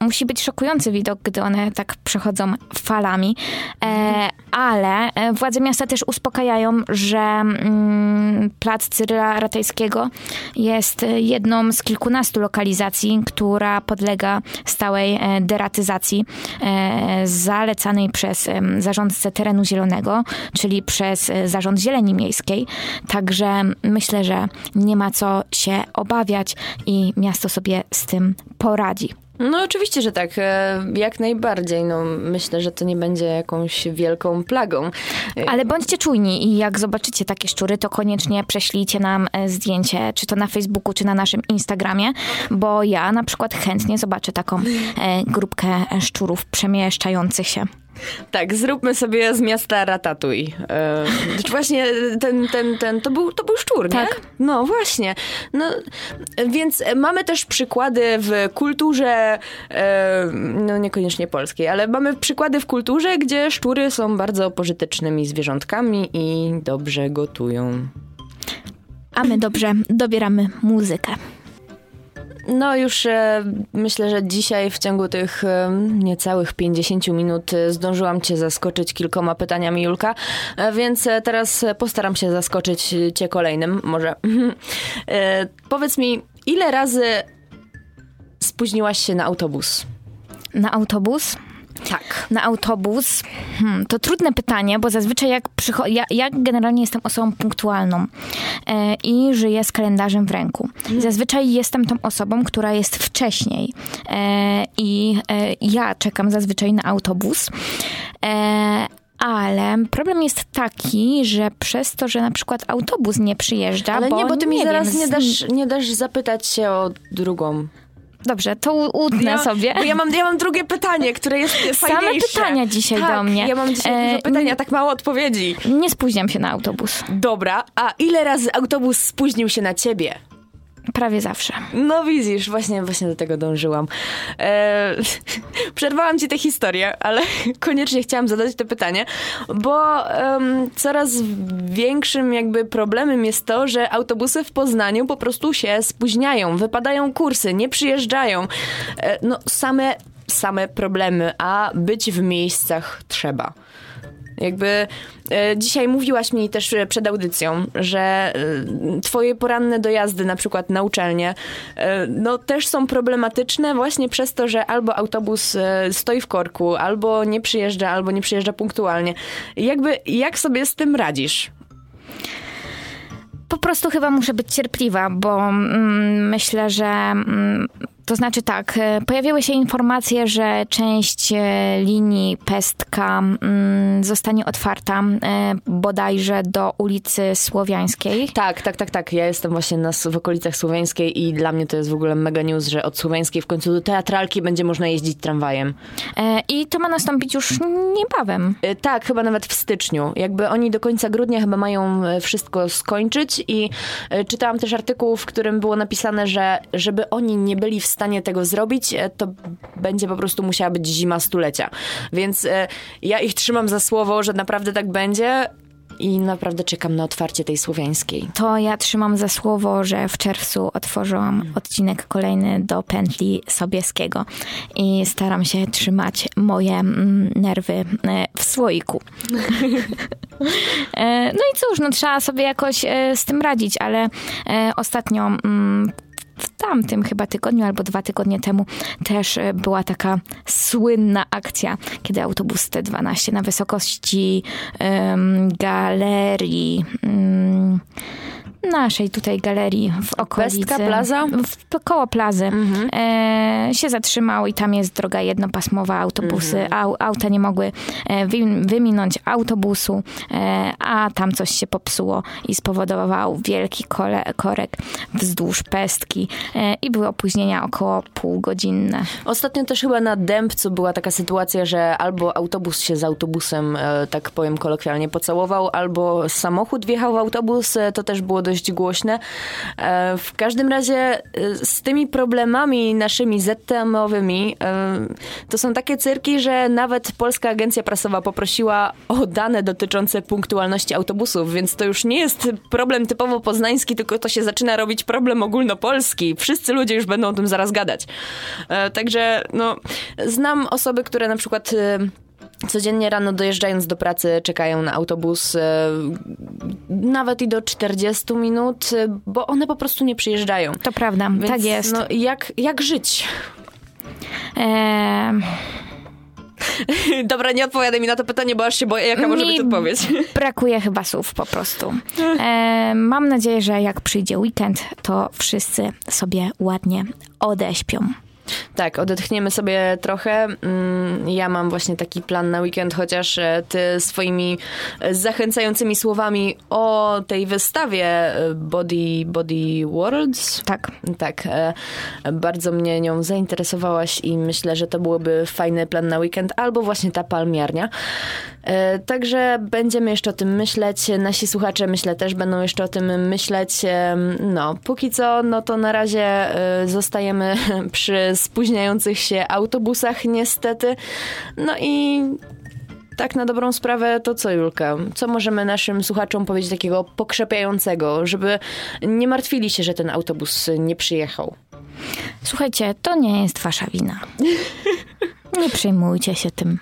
musi być szokujący widok, gdy one tak przechodzą falami. E, ale e, władze miasta też uspokajają, że mm, plac Cyryla Ratajskiego jest jedną z kilkunastu lokalizacji, która podlega stałej e, deratyzacji e, zalecanej przez e, zarządcę terenu zielonego, czyli przez Zarząd Zieleni Miejskiej. Także myślę, że nie ma co się obawiać i miasto sobie z tym poradzi. No oczywiście, że tak, e, jak najbardziej. No, myślę, że to nie będzie jakąś wielką plagą. E, Ale bądźcie czujni i jak zobaczycie takie szczury, to koniecznie prześlijcie nam e, zdjęcie, czy to na Facebooku, czy na naszym Instagramie, bo ja na przykład chętnie zobaczę taką grupkę szczurów przemieszczających się. Tak, zróbmy sobie z miasta Ratatuj. E, właśnie ten, ten, ten, to był, to był szczur, tak. nie? No właśnie. No, więc mamy też przykłady w kulturze, e, no niekoniecznie polskiej, ale mamy przykłady w kulturze, gdzie szczury są bardzo pożytecznymi zwierzątkami i dobrze gotują. A my dobrze dobieramy muzykę. No już e, myślę, że dzisiaj w ciągu tych e, niecałych 50 minut e, zdążyłam cię zaskoczyć kilkoma pytaniami, Julka, więc teraz postaram się zaskoczyć cię kolejnym, może. Powiedz mi, ile razy spóźniłaś się na autobus? Na autobus? Tak. Na autobus? Hmm, to trudne pytanie, bo zazwyczaj jak przycho- ja, ja generalnie jestem osobą punktualną e, i żyję z kalendarzem w ręku. Mhm. Zazwyczaj jestem tą osobą, która jest wcześniej e, i e, ja czekam zazwyczaj na autobus. E, ale problem jest taki, że przez to, że na przykład autobus nie przyjeżdża, Ale bo nie, bo ty mi zaraz wiem, nie, dasz, nie dasz zapytać się o drugą. Dobrze, to utnę ja, sobie. Bo ja mam, ja mam drugie pytanie, które jest Same fajniejsze. pytania dzisiaj tak, do mnie. ja mam dzisiaj dużo E, pytań, a tak mało odpowiedzi. Nie spóźniam się na autobus. Dobra, a ile razy autobus spóźnił się na ciebie? Prawie zawsze. No widzisz, właśnie, właśnie do tego dążyłam. E, przerwałam ci tę historię, ale koniecznie chciałam zadać to pytanie, bo em, coraz większym jakby problemem jest to, że autobusy w Poznaniu po prostu się spóźniają, wypadają kursy, nie przyjeżdżają. E, no same, same problemy, a być w miejscach trzeba. Jakby e, dzisiaj mówiłaś mi też e, przed audycją, że e, twoje poranne dojazdy na przykład na uczelnię e, no też są problematyczne właśnie przez to, że albo autobus e, stoi w korku, albo nie przyjeżdża, albo nie przyjeżdża punktualnie. Jakby jak sobie z tym radzisz? Po prostu chyba muszę być cierpliwa, bo mm, myślę, że mm, to znaczy tak, e, pojawiły się informacje, że część e, linii Pestka mm, zostanie otwarta e, bodajże do ulicy Słowiańskiej. Tak, tak, tak, tak. Ja jestem właśnie na, w okolicach Słoweńskiej i dla mnie to jest w ogóle mega news, że od Słoweńskiej w końcu do Teatralki będzie można jeździć tramwajem. I to ma nastąpić już niebawem. Tak, chyba nawet w styczniu. Jakby oni do końca grudnia chyba mają wszystko skończyć i czytałam też artykuł, w którym było napisane, że żeby oni nie byli w stanie tego zrobić, e, to będzie po prostu musiała być zima stulecia. Więc e, ja ich trzymam za słowo, że naprawdę tak będzie. i naprawdę czekam na otwarcie tej słowiańskiej. To ja trzymam za słowo, że w czerwcu otworzyłam odcinek kolejny do pętli Sobieskiego i staram się trzymać moje mm, nerwy e, w słoiku. No i cóż, no trzeba sobie jakoś z tym radzić, ale ostatnio mm, w tamtym chyba tygodniu albo dwa tygodnie temu też e, była taka słynna akcja, kiedy autobus T12 na wysokości um, galerii. Um, naszej tutaj galerii w okolicy. Pestka Plaza? W, koło plazy mhm. e, się zatrzymał i tam jest droga jednopasmowa, autobusy, mhm. au, auta nie mogły e, wyminąć autobusu, e, a tam coś się popsuło i spowodował wielki kole, korek wzdłuż pestki e, i były opóźnienia około półgodzinne. Ostatnio też chyba na Dębcu była taka sytuacja, że albo autobus się z autobusem, e, tak powiem kolokwialnie, pocałował, albo samochód wjechał w autobus, e, to też było dość głośne. E, w każdym razie e, z tymi problemami naszymi ZTM-owymi e, to są takie cyrki, że nawet Polska Agencja Prasowa poprosiła o dane dotyczące punktualności autobusów, więc to już nie jest problem typowo poznański, tylko to się zaczyna robić problem ogólnopolski. Wszyscy ludzie już będą o tym zaraz gadać. Także no, znam osoby, które na przykład Codziennie rano dojeżdżając do pracy czekają na autobus e, nawet i do 40 minut, e, bo one po prostu nie przyjeżdżają. To prawda, Więc, tak jest. No, jak, jak żyć? Eee... Dobra, nie odpowiadaj mi na to pytanie, bo aż się boję, jaka może być odpowiedź. Brakuje chyba słów po prostu. E, mam nadzieję, że jak przyjdzie weekend, to wszyscy sobie ładnie odeśpią. Tak, odetchniemy sobie trochę. Mm, ja mam właśnie taki plan na weekend, chociaż e, ty swoimi e, zachęcającymi słowami o tej wystawie e, Body, Body Worlds. Tak. Tak. Bardzo mnie nią zainteresowałaś i myślę, że to byłoby fajny plan na weekend, albo właśnie ta palmiarnia. Także będziemy jeszcze o tym myśleć. Nasi słuchacze, myślę, też będą jeszcze o tym myśleć. No, póki co, no to na razie zostajemy przy spóźniających się autobusach niestety. No i tak na dobrą sprawę, to co Julka? Co możemy naszym słuchaczom powiedzieć takiego pokrzepiającego, żeby nie martwili się, że ten autobus nie przyjechał? Słuchajcie, to nie jest wasza wina. Nie przejmujcie się tym.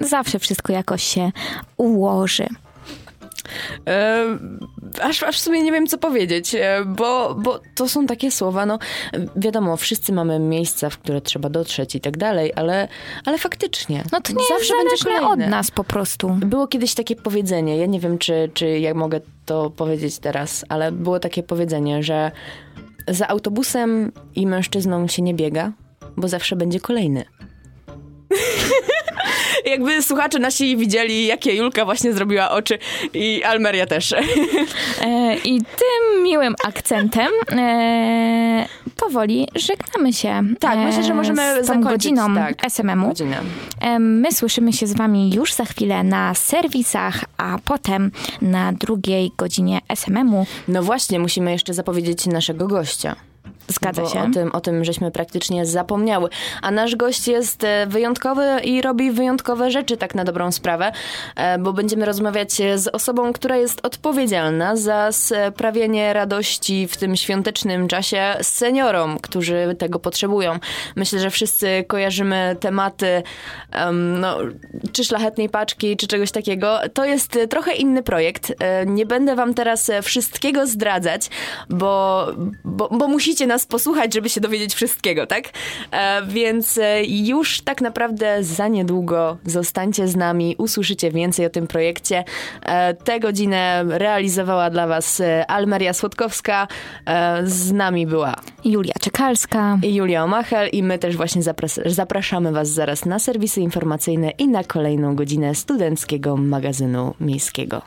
Zawsze wszystko jakoś się ułoży. E, aż, aż w sumie nie wiem, co powiedzieć, e, bo, bo to są takie słowa, no wiadomo, wszyscy mamy miejsca, w które trzeba dotrzeć i tak dalej, ale, ale faktycznie. No to nie zawsze będzie od nas po prostu. Było kiedyś takie powiedzenie, ja nie wiem, czy, czy jak mogę to powiedzieć teraz, ale było takie powiedzenie, że za autobusem i mężczyzną się nie biega, bo zawsze będzie kolejny. Jakby słuchacze nasi widzieli, jakie Julka właśnie zrobiła oczy i Almeria też. E, I tym miłym akcentem e, powoli żegnamy się. Tak, myślę, że możemy e, z tą godziną tak, SMM-u. E, my słyszymy się z wami już za chwilę na serwisach, a potem na drugiej godzinie SMM-u. No właśnie, musimy jeszcze zapowiedzieć naszego gościa. Zgadza się. O tym, o tym żeśmy praktycznie zapomniały. A nasz gość jest e, wyjątkowy i robi wyjątkowe rzeczy, tak na dobrą sprawę, e, bo będziemy rozmawiać z osobą, która jest odpowiedzialna za sprawienie radości w tym świątecznym czasie seniorom, którzy tego potrzebują. Myślę, że wszyscy kojarzymy tematy um, no, czy szlachetnej paczki, czy czegoś takiego. To jest trochę inny projekt. E, nie będę wam teraz wszystkiego zdradzać, bo, bo, bo musicie nas nas posłuchać, żeby się dowiedzieć wszystkiego, tak? E, więc e, już tak naprawdę za niedługo zostańcie z nami, usłyszycie więcej o tym projekcie. E, tę godzinę realizowała dla Was Almeria Słodkowska. Z nami była Julia Czekalska i Julia Omachel i my też właśnie zapras- zapraszamy Was zaraz na serwisy informacyjne i na kolejną godzinę studenckiego magazynu miejskiego.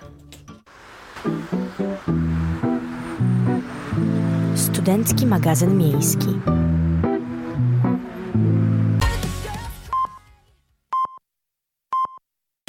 Studencki magazyn miejski.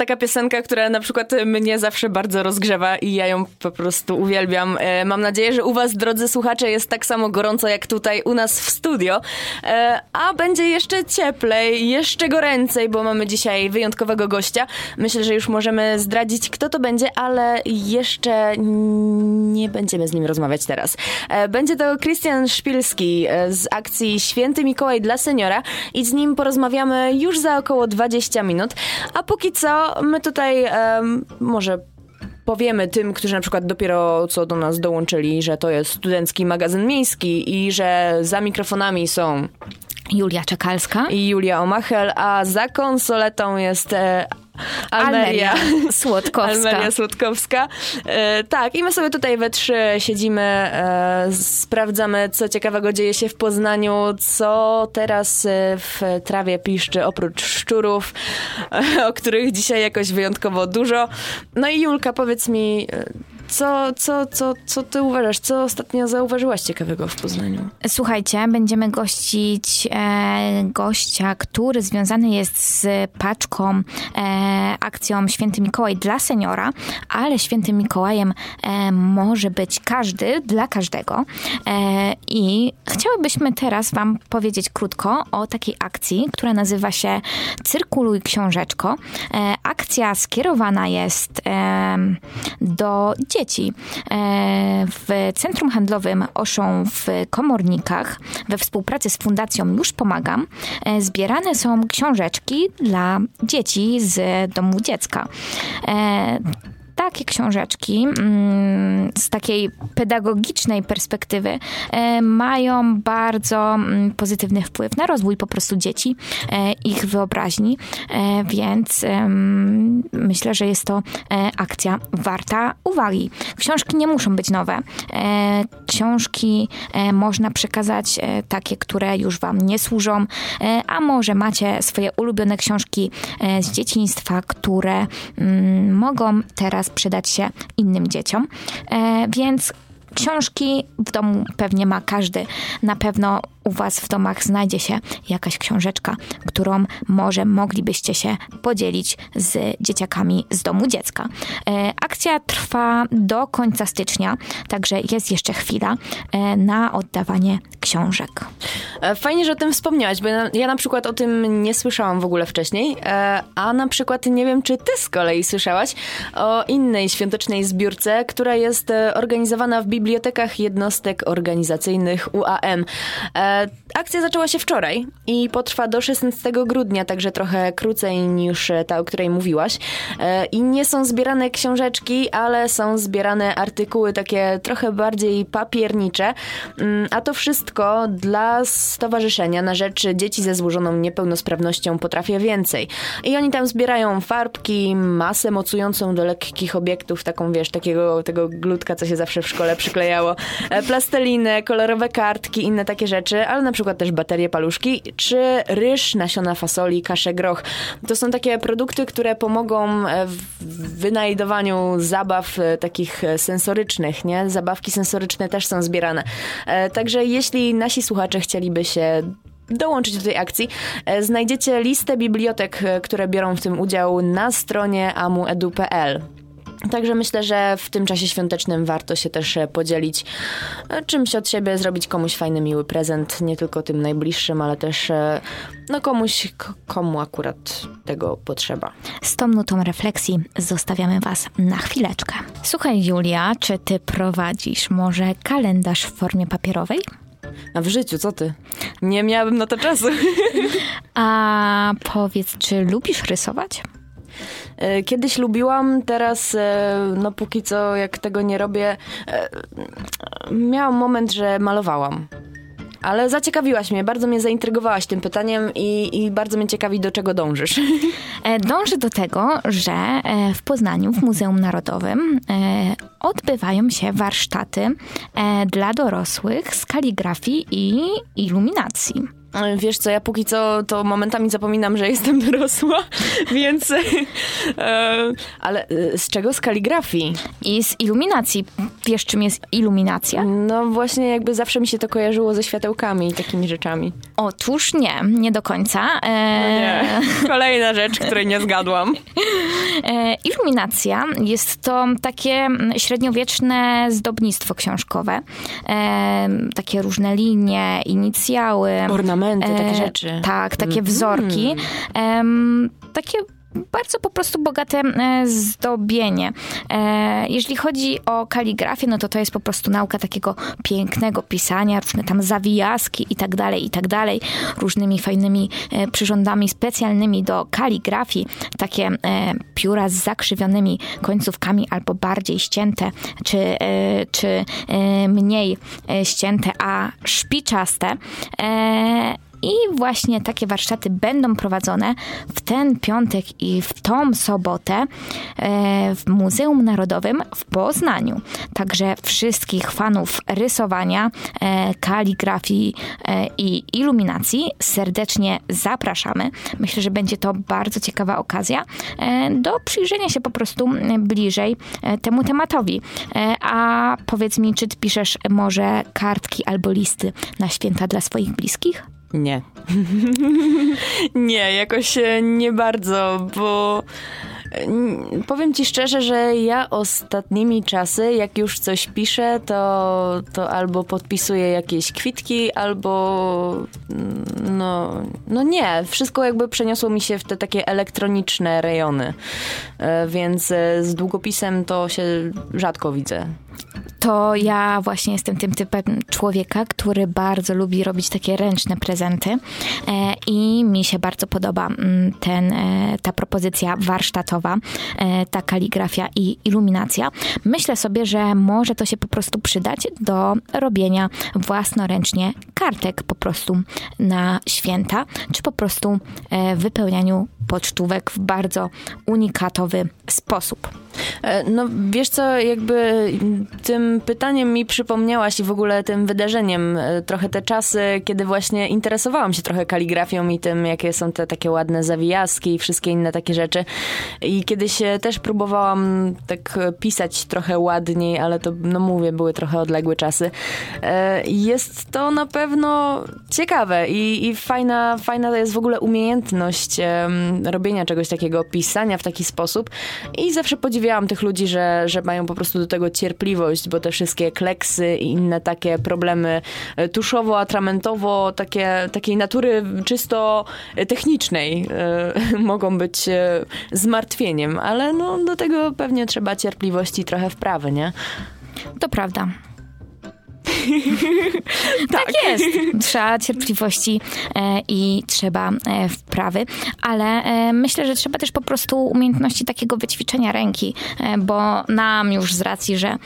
Taka piosenka, która na przykład mnie zawsze bardzo rozgrzewa i ja ją po prostu uwielbiam. E, mam nadzieję, że u was, drodzy słuchacze, jest tak samo gorąco jak tutaj u nas w studio. E, a będzie jeszcze cieplej, jeszcze goręcej, bo mamy dzisiaj wyjątkowego gościa. Myślę, że już możemy zdradzić, kto to będzie, ale jeszcze nie będziemy z nim rozmawiać teraz. E, będzie to Krystian Szpilski z akcji Święty Mikołaj dla seniora i z nim porozmawiamy już za około 20 minut. A póki co, my tutaj um, może powiemy tym, którzy na przykład dopiero co do nas dołączyli, że to jest studencki magazyn miejski i że za mikrofonami są Julia Czekalska. i Julia Omachel, a za konsoletą jest e, Almeria, Almeria Słodkowska. Almeria Słodkowska. E, tak, i my sobie tutaj we trzy siedzimy, e, sprawdzamy, co ciekawego dzieje się w Poznaniu, co teraz e, w trawie piszczy, oprócz szczurów, o których dzisiaj jakoś wyjątkowo dużo. No i Julka, powiedz mi, e, co, co, co, co ty uważasz? Co ostatnio zauważyłaś ciekawego w Poznaniu? Słuchajcie, będziemy gościć e, gościa, który związany jest z paczką, e, akcją Święty Mikołaj dla seniora, ale Świętym Mikołajem e, może być każdy, dla każdego. E, I chciałybyśmy teraz wam powiedzieć krótko o takiej akcji, która nazywa się Cyrkuluj Książeczko. E, akcja skierowana jest do dzieci, dzieci. E, w Centrum Handlowym Oszą w Komornikach we współpracy z Fundacją Już Pomagam e, zbierane są książeczki dla dzieci z domu dziecka e, takie książeczki mm, z takiej pedagogicznej perspektywy e, mają bardzo mm, pozytywny wpływ na rozwój po prostu dzieci, e, ich wyobraźni, e, więc myślę, że jest to akcja warta uwagi. Książki nie muszą być nowe. Książki można przekazać takie, które już wam nie służą, a może macie swoje ulubione książki z dzieciństwa, które mm, mogą teraz przydać się innym dzieciom. E, więc książki w domu pewnie ma każdy. Na pewno u Was w domach znajdzie się jakaś książeczka, którą może moglibyście się podzielić z dzieciakami z domu dziecka. E, akcja trwa do końca stycznia, także jest jeszcze chwila e, na oddawanie książek. E, fajnie, że o tym wspomniałaś, bo ja, ja na przykład o tym nie słyszałam w ogóle wcześniej, a na przykład nie wiem, czy ty z kolei słyszałaś o innej świątecznej zbiórce, która jest organizowana w bibliotekach jednostek organizacyjnych UAM. Akcja zaczęła się wczoraj i potrwa do 16 grudnia, także trochę krócej niż ta, o której mówiłaś. E, I nie są zbierane książeczki, ale są zbierane artykuły takie trochę bardziej papiernicze. Mm, a to wszystko dla Stowarzyszenia na rzecz Dzieci ze złożoną niepełnosprawnością Potrafię Więcej. I oni tam zbierają farbki, masę mocującą do lekkich obiektów, taką wiesz, takiego tego glutka, co się zawsze w szkole przyklejało, e, plastelinę, kolorowe kartki, inne takie rzeczy, ale na przykład też baterie paluszki, czy ryż, nasiona fasoli, kaszę groch. To są takie produkty, które pomogą e, w wynajdowaniu zabaw e, takich e, sensorycznych, nie? Zabawki sensoryczne też są zbierane. Także jeśli nasi słuchacze chcieliby się dołączyć do tej akcji, znajdziecie listę bibliotek, które biorą w tym udział na stronie amuedu.pl. Także myślę, że w tym czasie świątecznym warto się też e, podzielić e, czymś od siebie, zrobić komuś fajny, miły prezent, nie tylko tym najbliższym, ale też e, no komuś, komu akurat tego potrzeba. Z tą nutą refleksji zostawiamy Was na chwileczkę. Słuchaj, Julia, czy ty prowadzisz może kalendarz w formie papierowej? A w życiu, co ty? Nie miałabym na to czasu. A powiedz, czy lubisz rysować? E, kiedyś lubiłam, teraz e, no póki co jak tego nie robię, e, miałam moment, że malowałam. Ale zaciekawiłaś mnie, bardzo mnie zaintrygowałaś tym pytaniem i, i bardzo mnie ciekawi, do czego dążysz. Dążę do tego, że w Poznaniu, w Muzeum Narodowym, odbywają się warsztaty dla dorosłych z kaligrafii i iluminacji. Wiesz co, ja póki co to momentami zapominam, że jestem dorosła, więc... E, ale e, z czego? Z kaligrafii? I z iluminacji. Wiesz, czym jest iluminacja? No właśnie, jakby zawsze mi się to kojarzyło ze światełkami i takimi rzeczami. Otóż nie, nie do końca. E... No nie. Kolejna rzecz, której nie zgadłam. E, iluminacja jest to takie średniowieczne zdobnictwo książkowe. E, takie różne linie, inicjały. Ornamenty, takie e, rzeczy. Tak, takie mm wzorki. takie bardzo po prostu bogate e, zdobienie. E, jeżeli chodzi o kaligrafię, no to to jest po prostu nauka takiego pięknego pisania, różne tam zawijaski i tak dalej, i tak dalej, różnymi fajnymi e, przyrządami specjalnymi do kaligrafii, takie pióra z zakrzywionymi końcówkami albo bardziej ścięte, czy, czy mniej ścięte, a szpiczaste i właśnie takie warsztaty będą prowadzone w ten piątek i w tą sobotę e, w Muzeum Narodowym w Poznaniu. Także wszystkich fanów rysowania, e, kaligrafii e, i iluminacji serdecznie zapraszamy. Myślę, że będzie to bardzo ciekawa okazja do przyjrzenia się po prostu bliżej temu tematowi. A powiedz mi, czy ty piszesz może kartki albo listy na święta dla swoich bliskich? Nie. nie, jakoś nie bardzo, bo powiem ci szczerze, że ja ostatnimi czasy, jak już coś piszę, to, to albo podpisuję jakieś kwitki, albo no, no nie, wszystko jakby przeniosło mi się w te takie elektroniczne rejony, e, więc e, z długopisem to się rzadko widzę to ja właśnie jestem tym typem człowieka, który bardzo lubi robić takie ręczne prezenty e, i mi się bardzo podoba mm, ten, e, ta propozycja warsztatowa, e, ta kaligrafia i iluminacja. Myślę sobie, że może to się po prostu przydać do robienia własnoręcznie kartek po prostu na święta, czy po prostu wypełnianiu pocztówek w bardzo unikatowy sposób. E, no wiesz co, jakby tym pytaniem mi przypomniałaś i w ogóle tym wydarzeniem e, trochę te czasy, kiedy właśnie interesowałam się trochę kaligrafią i tym, jakie są te takie ładne zawijaski i wszystkie inne takie rzeczy. I kiedyś też próbowałam tak pisać trochę ładniej, ale to, no mówię, były trochę odległe czasy. E, jest to na pewno ciekawe i, i fajna, fajna to jest w ogóle umiejętność robienia czegoś takiego, pisania w taki sposób i zawsze podziwiałam tych ludzi, że, że mają po prostu do tego cierpliwość, bo te wszystkie kleksy i inne takie problemy e, tuszowo-atramentowo, takie, takiej natury czysto technicznej y, mogą być e, zmartwieniem, ale no, do tego pewnie trzeba cierpliwości trochę wprawy, nie? To prawda. tak. tak. jest. Trzeba cierpliwości e, i trzeba e, wprawy, ale e, myślę, że trzeba też po prostu umiejętności takiego wyćwiczenia ręki, bo nam już z racji, że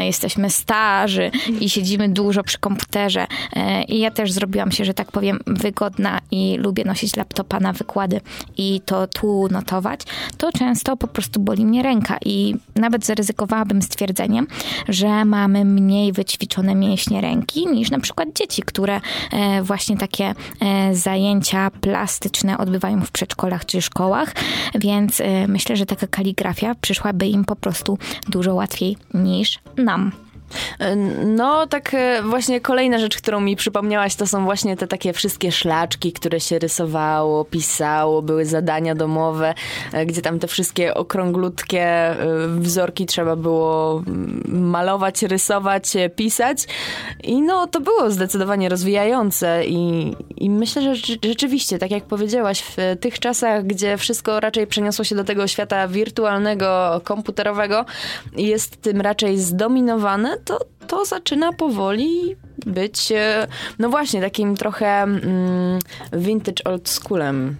jesteśmy starzy i siedzimy dużo przy komputerze i ja też zrobiłam się, że tak powiem, wygodna i lubię nosić laptopa na wykłady i to tu notować, to często po prostu boli mnie ręka i nawet zaryzykowałabym stwierdzeniem, że mamy mniej wyćwiczone mięśnie ręki niż na przykład dzieci, które e, właśnie takie e, zajęcia plastyczne odbywają w przedszkolach czy szkołach, więc e, myślę, że taka kaligrafia przyszłaby im po prostu dużo łatwiej niż nam. No, tak e, właśnie kolejna rzecz, którą mi przypomniałaś, to są właśnie te takie wszystkie szlaczki, które się rysowało, pisało, były zadania domowe, e, gdzie tam te wszystkie okrąglutkie e, wzorki trzeba było malować, rysować, pisać. I no, to było zdecydowanie rozwijające i, i myślę, że rzeczywiście, tak jak powiedziałaś, w tych czasach, gdzie wszystko raczej przeniosło się do tego świata wirtualnego, komputerowego, jest tym raczej zdominowane, to, to zaczyna powoli być, e, no właśnie, takim trochę mm, vintage old schoolem.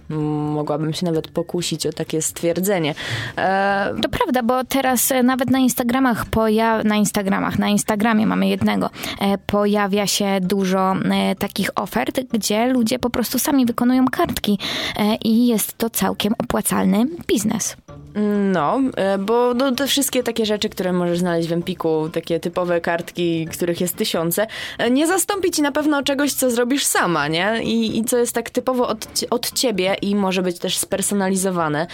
Mogłabym się nawet pokusić o takie stwierdzenie. E... To prawda, bo teraz e, nawet na Instagramach, poja- na Instagramach, na Instagramie mamy jednego, e, pojawia się dużo takich ofert, gdzie ludzie po prostu sami wykonują kartki i jest to całkiem opłacalny biznes. No, bo no, te wszystkie takie rzeczy, które możesz znaleźć w Empiku, takie typowe kartki których jest tysiące, nie zastąpi ci na pewno czegoś, co zrobisz sama, nie? I, i co jest tak typowo od, od ciebie i może być też spersonalizowane.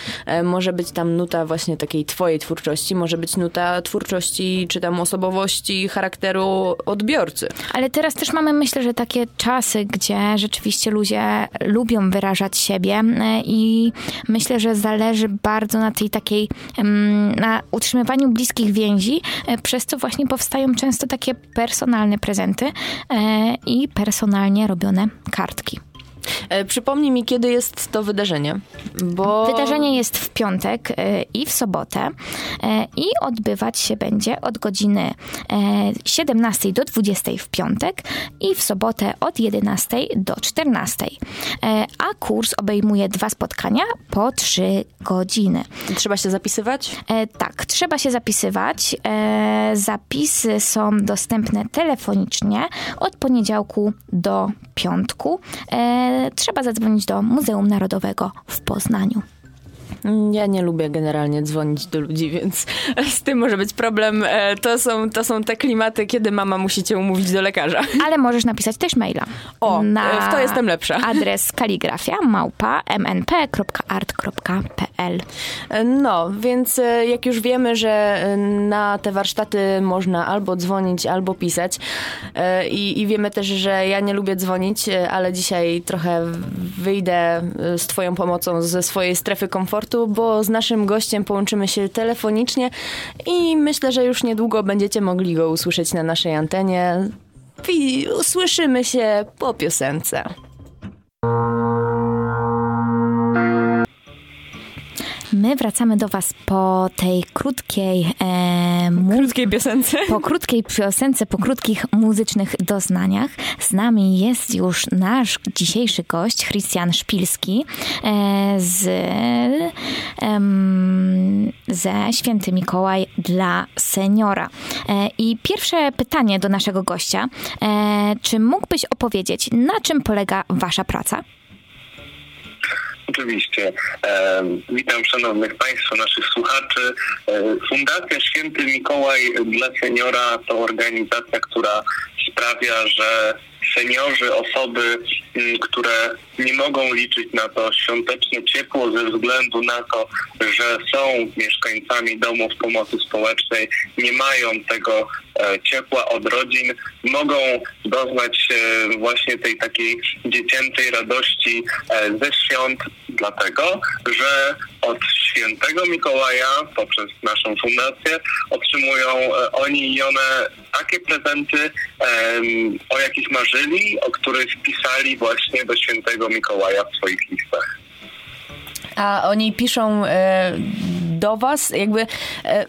Może być tam nuta właśnie takiej twojej twórczości, może być nuta twórczości czy tam osobowości, charakteru odbiorcy. Ale teraz też mamy, myślę, że takie czasy, gdzie rzeczywiście ludzie lubią wyrażać siebie e, i myślę, że zależy bardzo na tej takiej, na utrzymywaniu bliskich więzi, e, przez co właśnie powstają często takie personalne prezenty e, i personalnie robione kartki. E, przypomnij mi, kiedy jest to wydarzenie. Bo... Wydarzenie jest w piątek e, i w sobotę e, i odbywać się będzie od godziny 17 do 20 w piątek i w sobotę od 11 do 14. A kurs obejmuje dwa spotkania po 3 godziny. Trzeba się zapisywać? Tak, trzeba się zapisywać. Zapisy są dostępne telefonicznie od poniedziałku do piątku trzeba zadzwonić do Muzeum Narodowego w Poznaniu. Ja nie lubię generalnie dzwonić do ludzi, więc z tym może być problem. E, to są, to są te klimaty, kiedy mama musi cię umówić do lekarza. Ale możesz napisać też maila. O, na w to jestem lepsza. Adres kaligrafia małpa mnp.art.pl e, No, więc e, jak już wiemy, że na te warsztaty można albo dzwonić, albo pisać i, i wiemy też, że ja nie lubię dzwonić, ale dzisiaj trochę wyjdę z twoją pomocą ze swojej strefy komfortu bo z naszym gościem połączymy się telefonicznie i myślę, że już niedługo będziecie mogli go usłyszeć na naszej antenie. I usłyszymy się po piosence. My wracamy do Was po tej krótkiej... E, mu- krótkiej piosence. Po krótkiej piosence, po krótkich muzycznych doznaniach. Z nami jest już nasz dzisiejszy gość, Christian Szpilski e, z, e, ze Święty Mikołaj dla seniora. E, I pierwsze pytanie do naszego gościa. E, czy mógłbyś opowiedzieć, na czym polega Wasza praca? Oczywiście. Witam szanownych Państwa, naszych słuchaczy. Fundacja Święty Mikołaj dla Seniora to organizacja, która sprawia, że seniorzy, osoby, mm, które nie mogą liczyć na to świąteczne ciepło ze względu na to, że są mieszkańcami domów pomocy społecznej, nie mają tego e, ciepła od rodzin, mogą doznać właśnie tej takiej dziecięcej radości e, ze świąt, dlatego, że od świętego Mikołaja poprzez naszą fundację otrzymują oni i one takie prezenty, o jakich marzyli, o których pisali właśnie do świętego Mikołaja w swoich listach. A oni piszą e, do was, jakby e,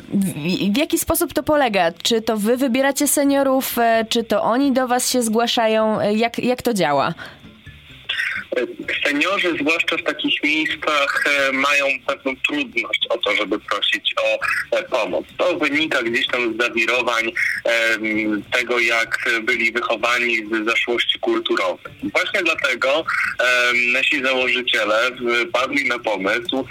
w, jaki sposób to polega? Czy to wy wybieracie seniorów, e, czy to oni do was się zgłaszają? E, jak, jak to działa? Seniorzy, zwłaszcza w takich miejscach, e, mają pewną trudność o to, żeby prosić o e, pomoc. To wynika gdzieś tam z zawirowań tego, jak byli wychowani z zaszłości kulturowej. Właśnie dlatego nasi założyciele padli na pomysł,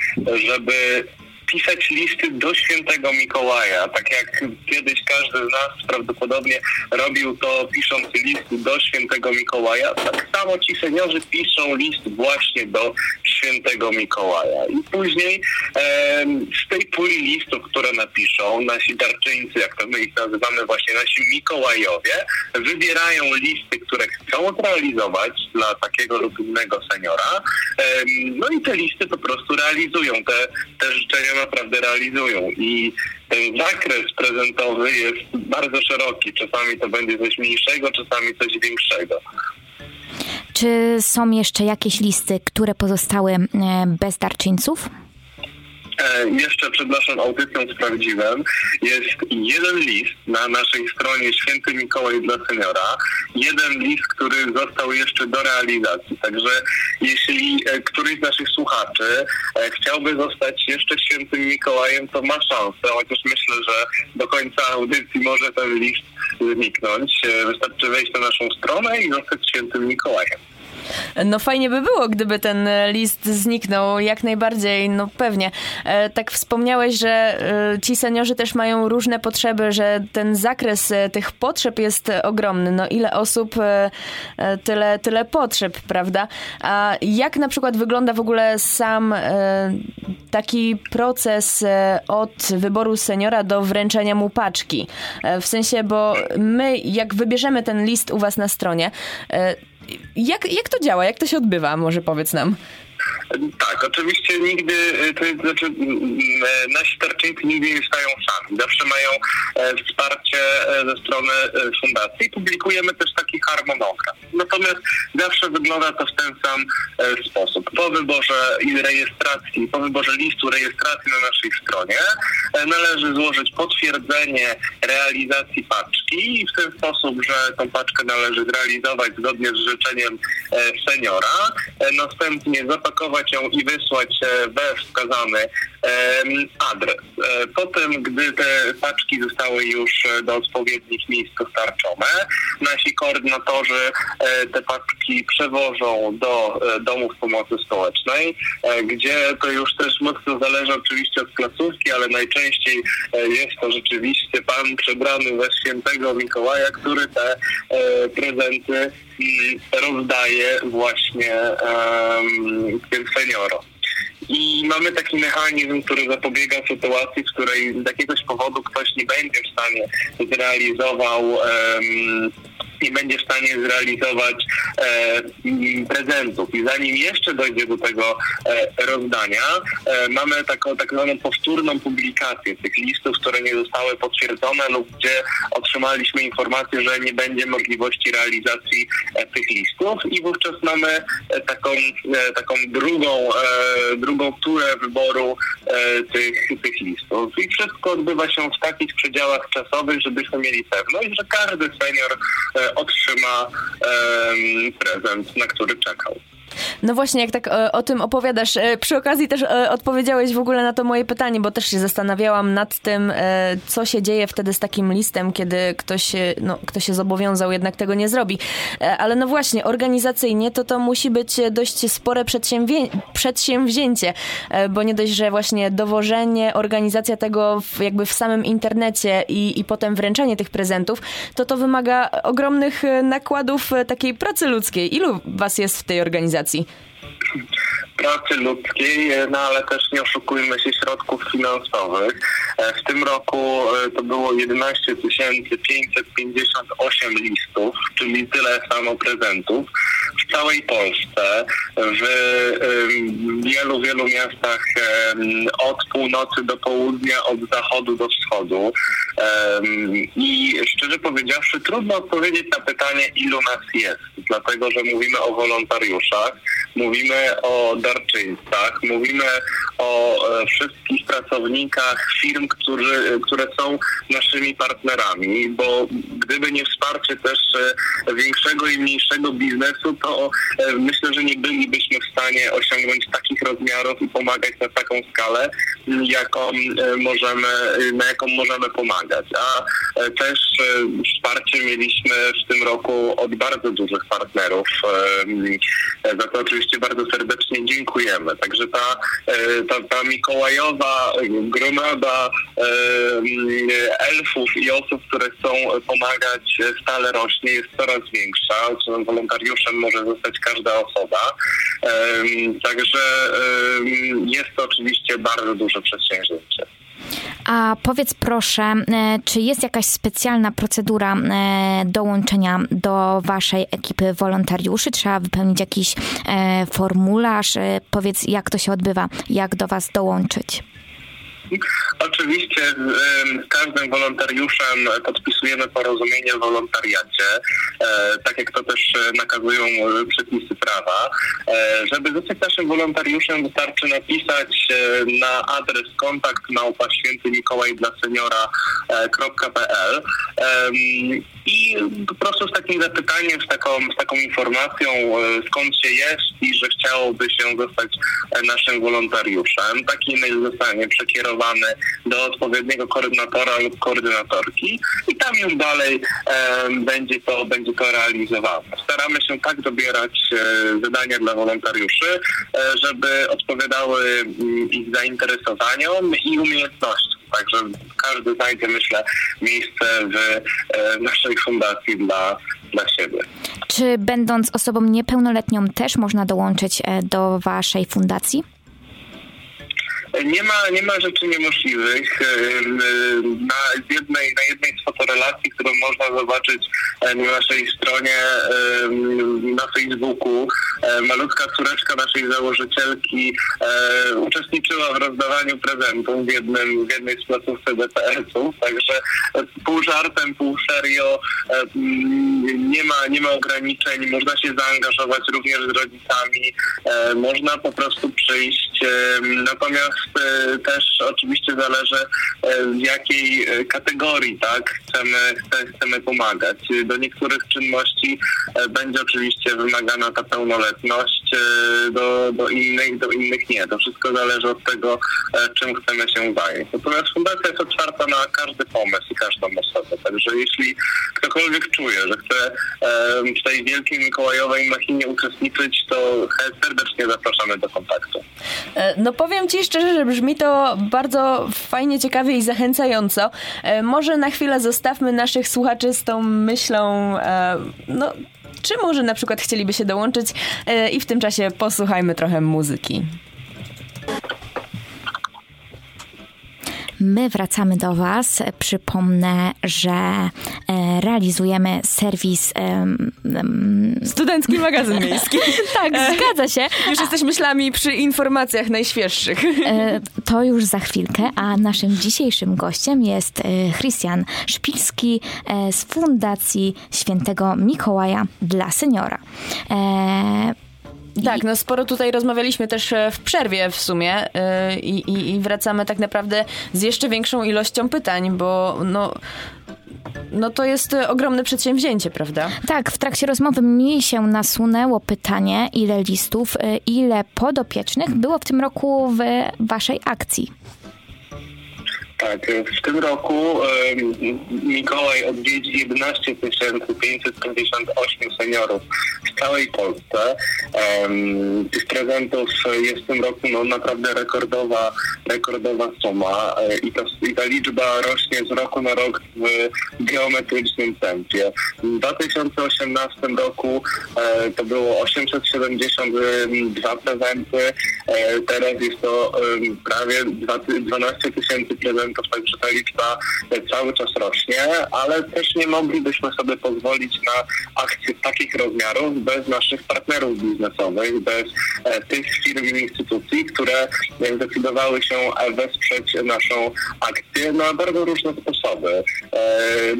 żeby pisać listy do świętego Mikołaja. Tak jak kiedyś każdy z nas prawdopodobnie robił to pisząc list do świętego Mikołaja, tak samo ci seniorzy piszą list właśnie do świętego Mikołaja. I później e, z tej puli listów, które napiszą, nasi darczyńcy, jak to my ich nazywamy, właśnie nasi Mikołajowie, wybierają listy, które chcą zrealizować dla takiego lub innego seniora. E, no i te listy po prostu realizują. Te, te życzenia naprawdę realizują i ten zakres prezentowy jest bardzo szeroki. Czasami to będzie coś mniejszego, czasami coś większego. Czy są jeszcze jakieś listy, które pozostały e, bez darczyńców? E, jeszcze przed naszą audycją sprawdziłem, jest jeden list na naszej stronie Święty Mikołaj dla Seniora, jeden list, który został jeszcze do realizacji. Także jeśli e, któryś z naszych słuchaczy e, chciałby zostać jeszcze Świętym Mikołajem, to ma szansę, chociaż myślę, że do końca audycji może ten list zniknąć. Wystarczy wejść na naszą stronę i zostać Świętym Mikołajem. No fajnie by było, gdyby ten list zniknął, jak najbardziej, no pewnie. E, tak wspomniałeś, że e, ci seniorzy też mają różne potrzeby, że ten zakres e, tych potrzeb jest ogromny. No ile osób, tyle, tyle potrzeb, prawda? A jak na przykład wygląda w ogóle sam taki proces od wyboru seniora do wręczenia mu paczki? W sensie, bo my, jak wybierzemy ten list u was na stronie, jak, jak to działa? Jak to się odbywa? Może powiedz nam. Tak, oczywiście nigdy, y, to jest, znaczy y, nasi darczyńcy nigdy nie stają sami. Zawsze mają e, wsparcie e, ze strony e, fundacji. Publikujemy też taki harmonogram. Natomiast zawsze wygląda to w ten sam sposób. Po wyborze rejestracji, po wyborze listu rejestracji na naszej stronie należy złożyć potwierdzenie realizacji paczki i w ten sposób, że tą paczkę należy zrealizować zgodnie z życzeniem seniora. Następnie zapakować zapakować ją i wysłać e, we wskazany adres. E, potem, gdy te paczki zostały już e, do odpowiednich miejsc dostarczone, nasi koordynatorzy te paczki przewożą do domów pomocy społecznej, gdzie to już też mocno zależy oczywiście od placówki, ale najczęściej jest to rzeczywiście pan przebrany ze świętego Mikołaja, który te prezenty rozdaje właśnie um, tym seniorom. I mamy taki mechanizm, który zapobiega sytuacji, w której z jakiegoś powodu ktoś nie będzie w stanie zrealizował um, nie będzie w stanie zrealizować e, prezentów. I zanim jeszcze dojdzie do tego e, rozdania, e, mamy taką tak zwaną powtórną publikację tych listów, które nie zostały potwierdzone lub gdzie otrzymaliśmy informację, że nie będzie możliwości realizacji tych listów i wówczas mamy taką, taką drugą, drugą turę wyboru tych, tych listów. I wszystko odbywa się w takich przedziałach czasowych, żebyśmy mieli pewność, że każdy senior otrzyma prezent, na który czekał. No właśnie, jak tak o, e, o, tym opowiadasz, e, przy okazji też e, odpowiedziałeś w ogóle na to moje pytanie, bo też się zastanawiałam nad tym, co się dzieje wtedy z takim listem, kiedy ktoś, no, ktoś się zobowiązał, jednak tego nie zrobi. Ale no właśnie, organizacyjnie to to musi być dość spore przedsięwzięcie, bo nie dość, że właśnie dowożenie, organizacja tego w, jakby w samym internecie i, i potem wręczenie tych prezentów, to to wymaga ogromnych nakładów takiej pracy ludzkiej. Ilu was jest w tej organizacji? Organizacji? Pracy ludzkiej, no ale też nie oszukujmy się środków finansowych. E, w tym roku e, to było 11 558 listów, czyli tyle samo prezentów w całej Polsce, w wielu, wielu miastach od północy do południa, od zachodu do wschodu. I szczerze powiedziawszy, trudno odpowiedzieć na pytanie, ilu nas jest, dlatego że mówimy o wolontariuszach, mówimy o darczyńcach, mówimy o e, wszystkich pracownikach firm, którzy, które są naszymi partnerami, bo gdyby nie wsparcie też e, większego i mniejszego biznesu, to e, myślę, że nie bylibyśmy w stanie osiągnąć takich rozmiarów i pomagać na taką skalę, jaką możemy, na jaką możemy pomagać. A też wsparcie mieliśmy w tym roku od bardzo dużych partnerów. Za to oczywiście bardzo serdecznie dziękujemy. Także ta, ta, ta Mikołajowa gromada elfów i osób, które chcą pomagać stale rośnie, jest coraz większa. Wolontariuszem może zostać każda osoba. Także jest to oczywiście bardzo duże przedsięwzięcie. A powiedz proszę, e, czy jest jakaś specjalna procedura e, dołączenia do waszej ekipy wolontariuszy? Trzeba wypełnić jakiś e, formularz? Powiedz, jak to się odbywa, jak do was dołączyć? Oczywiście z każdym wolontariuszem podpisujemy porozumienie o wolontariacie, e, tak jak to też nakazują przepisy prawa. E, żeby zostać naszym wolontariuszem wystarczy napisać e, na adres kontakt małpa święty Mikołaj dla seniora.pl i po prostu z takim zapytaniem, z taką, z taką informacją skąd się jest i że chciałoby się zostać naszym wolontariuszem. Taki e-mail zostanie przekierowany skierowany do odpowiedniego koordynatora lub koordynatorki i tam już dalej będzie, to, będzie to realizowane. Staramy się tak dobierać zadania dla wolontariuszy, żeby odpowiadały mm, ich zainteresowaniom i umiejętnościom. Także każdy znajdzie, myślę, miejsce w naszej fundacji dla, dla siebie. Czy będąc osobą niepełnoletnią też można dołączyć e, do Waszej fundacji? Nie ma, nie ma rzeczy niemożliwych. Na jednej, na jednej z fotorelacji, którą można zobaczyć na naszej stronie na Facebooku, malutka córeczka naszej założycielki uczestniczyła w rozdawaniu prezentów w, jednym, w jednej z placówce DPS-ów, także pół żartem, pół serio nie ma, nie ma ograniczeń, można się zaangażować również z rodzicami, można po prostu przyjść. Natomiast też oczywiście zależy e, w jakiej e, kategorii tak chcemy, chcemy pomagać. Do niektórych czynności będzie oczywiście wymagana ta pełnoletność, do, do innych, do innych nie. To wszystko zależy od tego, czym chcemy się zająć. Natomiast fundacja jest otwarta na każdy pomysł i każdą osobę. Także jeśli ktokolwiek czuje, że chce w tej wielkiej mikołajowej machinie uczestniczyć, to serdecznie zapraszamy do kontaktu. No powiem Ci szczerze, że brzmi to bardzo fajnie, ciekawie i zachęcająco. E, może na chwilę zostawmy naszych słuchaczy z tą myślą, e, no, czy może na przykład chcieliby się dołączyć e, i w tym czasie posłuchajmy trochę muzyki. My wracamy do Was. Przypomnę, że e, realizujemy serwis. Studencki magazyn miejski. tak, zgadza się. Już jesteś myślami przy informacjach najświeższych. E, to już za chwilkę, a naszym dzisiejszym gościem jest e, Christian Szpilski z Fundacji Świętego Mikołaja dla Seniora. Tak, no sporo tutaj rozmawialiśmy też e, w przerwie w sumie yy, i, i wracamy tak naprawdę z jeszcze większą ilością pytań, bo no no to jest e, ogromne przedsięwzięcie, prawda? Tak, w trakcie rozmowy mi się nasunęło pytanie, ile listów, ile podopiecznych było w tym roku w waszej akcji. Tak, w tym roku Mikołaj odwiedzi 11 558 seniorów w całej Polsce. Tych prezentów jest w tym roku no, naprawdę rekordowa, rekordowa suma e, i, i ta liczba rośnie z roku na rok w geometrycznym tempie. W 2018 roku e, to było 872 prezenty, e, teraz jest to prawie 12 tysięcy prezentów to także ta liczba cały czas rośnie, ale też nie moglibyśmy sobie pozwolić na akcje takich rozmiarów bez naszych partnerów biznesowych, bez e, tych firm i instytucji, które zdecydowały się wesprzeć naszą akcję na bardzo różne sposoby. E,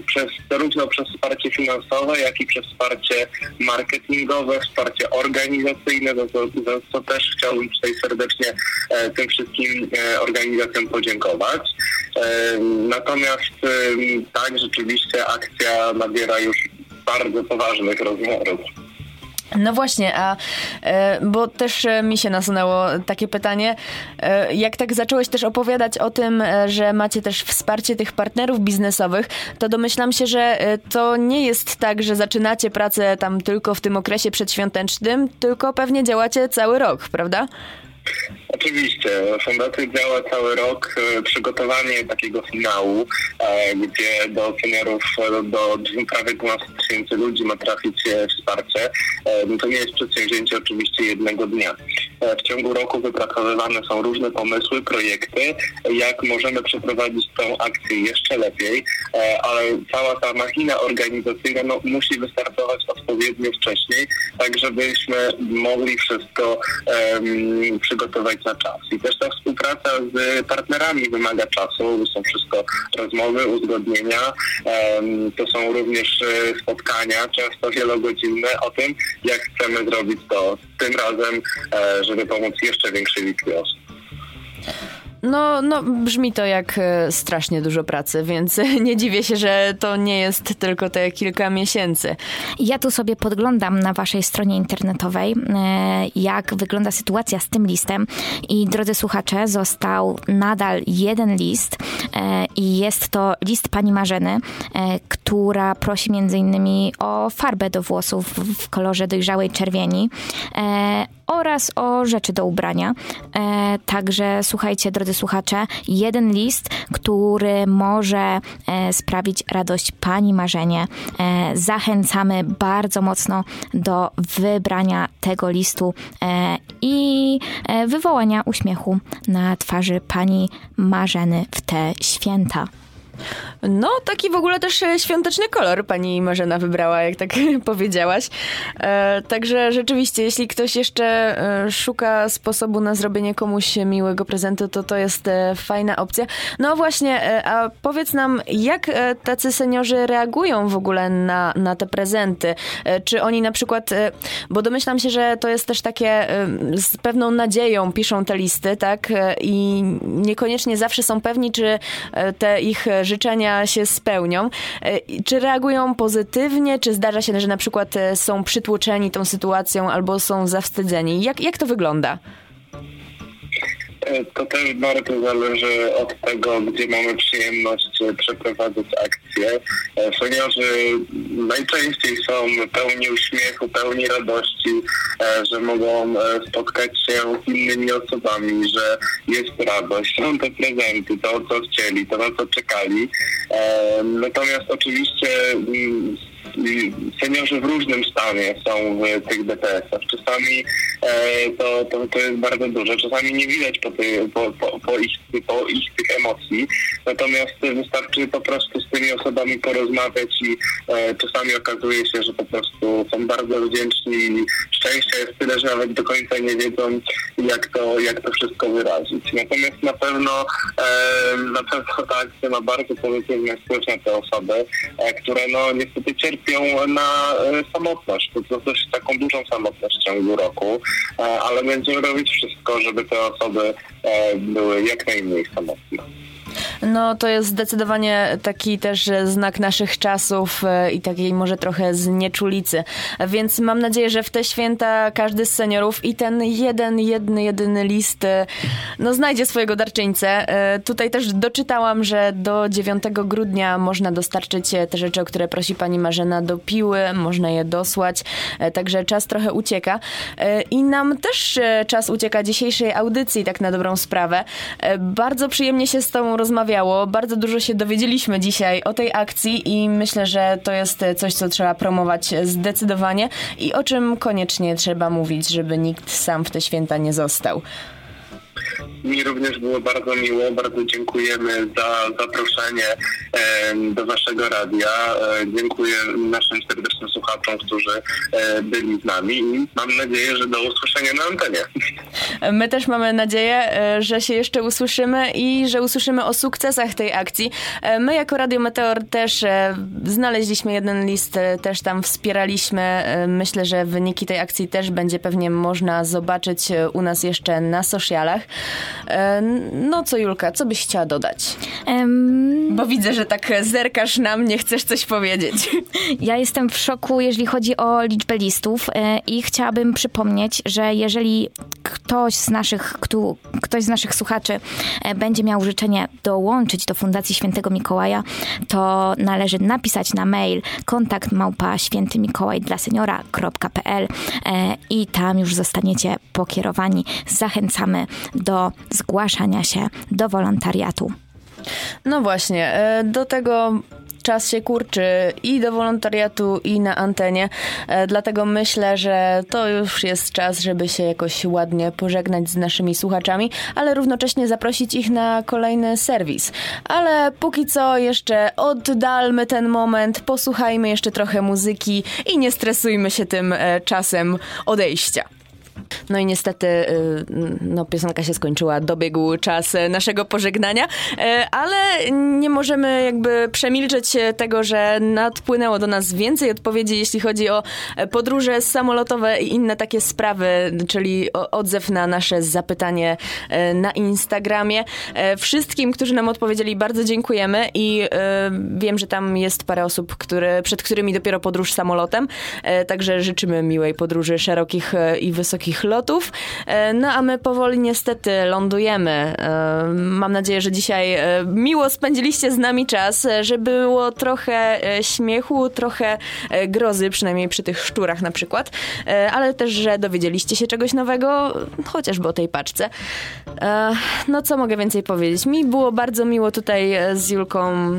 przez, zarówno przez wsparcie finansowe, jak i przez wsparcie marketingowe, wsparcie organizacyjne, za co, za co też chciałbym tutaj serdecznie e, tym wszystkim organizacjom podziękować. Natomiast tak, rzeczywiście akcja nabiera już bardzo poważnych rozmiarów. No właśnie, a e, bo też e, mi się nasunęło takie pytanie, e, jak tak zacząłeś też opowiadać o tym, że macie też wsparcie tych partnerów biznesowych, to domyślam się, że to nie jest tak, że zaczynacie pracę tam tylko w tym okresie przedświątecznym, tylko pewnie działacie cały rok, prawda? Oczywiście. Fundacja działa cały rok. E, przygotowanie takiego finału, e, gdzie do seniorów, e, do prawie 12 tysięcy ludzi ma trafić wsparcie, no to nie jest przedsięwzięcie oczywiście jednego dnia. W ciągu roku wypracowywane są różne pomysły, projekty, jak możemy przeprowadzić tę akcję jeszcze lepiej, ale cała ta machina organizacyjna no, musi wystartować odpowiednio wcześniej, tak żebyśmy mogli wszystko um, przygotować na czas. I też ta współpraca z partnerami wymaga czasu, to są wszystko rozmowy, uzgodnienia, to są również e, spotkania, często wielogodzinne o tym, jak chcemy zrobić to tym razem, e, żeby pomóc jeszcze większej liczbie osób. No, no, brzmi to jak e, strasznie dużo pracy, więc nie dziwię się, że to nie jest tylko te kilka miesięcy. Ja tu sobie podglądam na waszej stronie internetowej, e, jak wygląda sytuacja z tym listem. I drodzy słuchacze, został nadal jeden list e, i jest to list pani Marzeny, która prosi między innymi o farbę do włosów w kolorze dojrzałej czerwieni oraz o rzeczy do ubrania. E, także słuchajcie, drodzy słuchacze, jeden list, który może e, sprawić radość Pani Marzenie. E, zachęcamy bardzo mocno do wybrania tego listu e, i e, wywołania uśmiechu na twarzy Pani Marzeny w te święta. No, taki w ogóle też e, świąteczny kolor pani Marzena wybrała, jak tak powiedziałaś. E, także rzeczywiście, jeśli ktoś jeszcze e, szuka sposobu na zrobienie komuś miłego prezentu, to to jest e, fajna opcja. No właśnie, a powiedz nam, jak tacy seniorzy reagują w ogóle na, na te prezenty? czy oni na przykład, bo domyślam się, że to jest też takie z pewną nadzieją piszą te listy, tak? I niekoniecznie zawsze są pewni, czy te ich życzenia się spełnią. E, czy reagują pozytywnie, czy zdarza się, że na przykład e, są przytłoczeni tą sytuacją albo są zawstydzeni? Jak, jak to wygląda? E, to też bardzo zależy od tego, gdzie mamy przyjemność przeprowadzać akcje. Seniorzy najczęściej są pełni uśmiechu, pełni radości, że mogą spotkać się z innymi osobami, że jest radość, są te prezenty, to co chcieli, to na co czekali. Natomiast oczywiście mm, seniorzy w różnym stanie są w tych DPS-ach. Czasami e, to, to, to jest bardzo duże, czasami nie widać po, ty, po, po, po, ich, po ich tych emocji, natomiast wystarczy po prostu z tymi osobami porozmawiać i e, czasami okazuje się, że po prostu są bardzo wdzięczni i szczęścia jest tyle, że nawet do końca nie wiedzą, jak to, jak to wszystko wyrazić. Natomiast na pewno e, na pewno ta akcja ma bardzo pozytywny wpływ na te osoby, e, które no niestety cierpią na e, samotność, to, też taką dużą samotność w ciągu roku, e, ale będziemy robić wszystko, żeby te osoby e, były jak najmniej samotne. No to jest zdecydowanie taki też znak naszych czasów e, i takiej może trochę znieczulicy. Więc mam nadzieję, że w te święta każdy z seniorów i ten jeden, jedny, jedyny list e, no znajdzie swojego darczyńcę. E, tutaj też doczytałam, że do 9 grudnia można dostarczyć te rzeczy, o które prosi pani Marzena do piły, można je dosłać, także czas trochę ucieka. I nam też czas ucieka dzisiejszej audycji, tak na dobrą sprawę. Bardzo przyjemnie się z tą rozmawiało. Bardzo dużo się dowiedzieliśmy dzisiaj o tej akcji i myślę, że to jest coś, co trzeba promować zdecydowanie i o czym koniecznie trzeba mówić, żeby nikt sam w te święta nie został. Mi również było bardzo miło, bardzo dziękujemy za zaproszenie do waszego radia. E, dziękuję naszym serdecznym słuchaczom, którzy e, byli z nami i mam nadzieję, że do usłyszenia na antenie. My też mamy nadzieję, e, że się jeszcze usłyszymy i że usłyszymy o sukcesach tej akcji. My jako Radio Meteor też znaleźliśmy jeden list, też tam wspieraliśmy. Myślę, że wyniki tej akcji też będzie pewnie można zobaczyć u nas jeszcze na socialach. E, no co Julka, co byś chciała dodać? Um... Bo widzę, że tak zerkasz na mnie, chcesz coś powiedzieć. Ja jestem w szoku, jeżeli chodzi o liczbę listów e, i chciałabym przypomnieć, że jeżeli ktoś z naszych, kto, ktoś z naszych słuchaczy e, będzie miał życzenie dołączyć do Fundacji Świętego Mikołaja, to należy napisać na mail kontakt małpa święty Mikołaj dla seniora.pl i tam już zostaniecie pokierowani. Zachęcamy do zgłaszania się do wolontariatu. No właśnie, e, do tego czas się kurczy i do wolontariatu, i na antenie. E, dlatego myślę, że to już jest czas, żeby się jakoś ładnie pożegnać z naszymi słuchaczami, ale równocześnie zaprosić ich na kolejny serwis. Ale póki co jeszcze oddalmy ten moment, posłuchajmy jeszcze trochę muzyki i nie stresujmy się tym e, czasem odejścia. No i niestety y, no, piosenka się skończyła, dobiegł czas naszego pożegnania, e, ale nie możemy jakby przemilczeć tego, że nadpłynęło do nas więcej odpowiedzi, jeśli chodzi o podróże samolotowe i inne takie sprawy, czyli odzew na nasze zapytanie e, na Instagramie. E, wszystkim, którzy nam odpowiedzieli, bardzo dziękujemy i wiem, że tam jest parę osób, które, przed którymi dopiero podróż samolotem, także życzymy miłej podróży, szerokich i wysokich lotów lotów. E, no a my powoli niestety lądujemy. E, mam nadzieję, że dzisiaj e, miło spędziliście z nami czas, że było trochę śmiechu, trochę grozy, przynajmniej przy tych szczurach na przykład, ale też, że dowiedzieliście się czegoś nowego, chociażby o tej paczce. No co mogę więcej powiedzieć? Mi było bardzo miło tutaj z Julką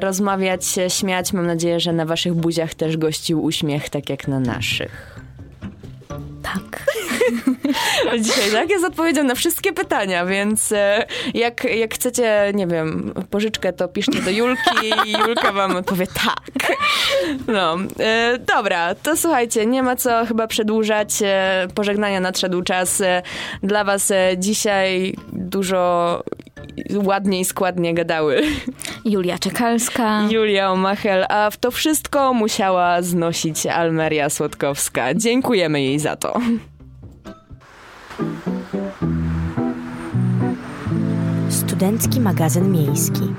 rozmawiać, śmiać. Mam nadzieję, że na waszych buziach też gościł uśmiech, tak jak na naszych. Tak. Dzisiaj tak jest odpowiedzią na wszystkie pytania, więc e, jak, jak chcecie, nie wiem, pożyczkę, to piszcie do Julki i Julka wam odpowie tak. No, e, dobra, to słuchajcie, nie ma co chyba przedłużać. E, pożegnania nadszedł czas. Dla was dzisiaj dużo ładniej, składnie gadały. Julia Czekalska. Julia Omachel, a w to wszystko musiała znosić Almeria Słodkowska. Dziękujemy jej za to. Studencki magazyn miejski.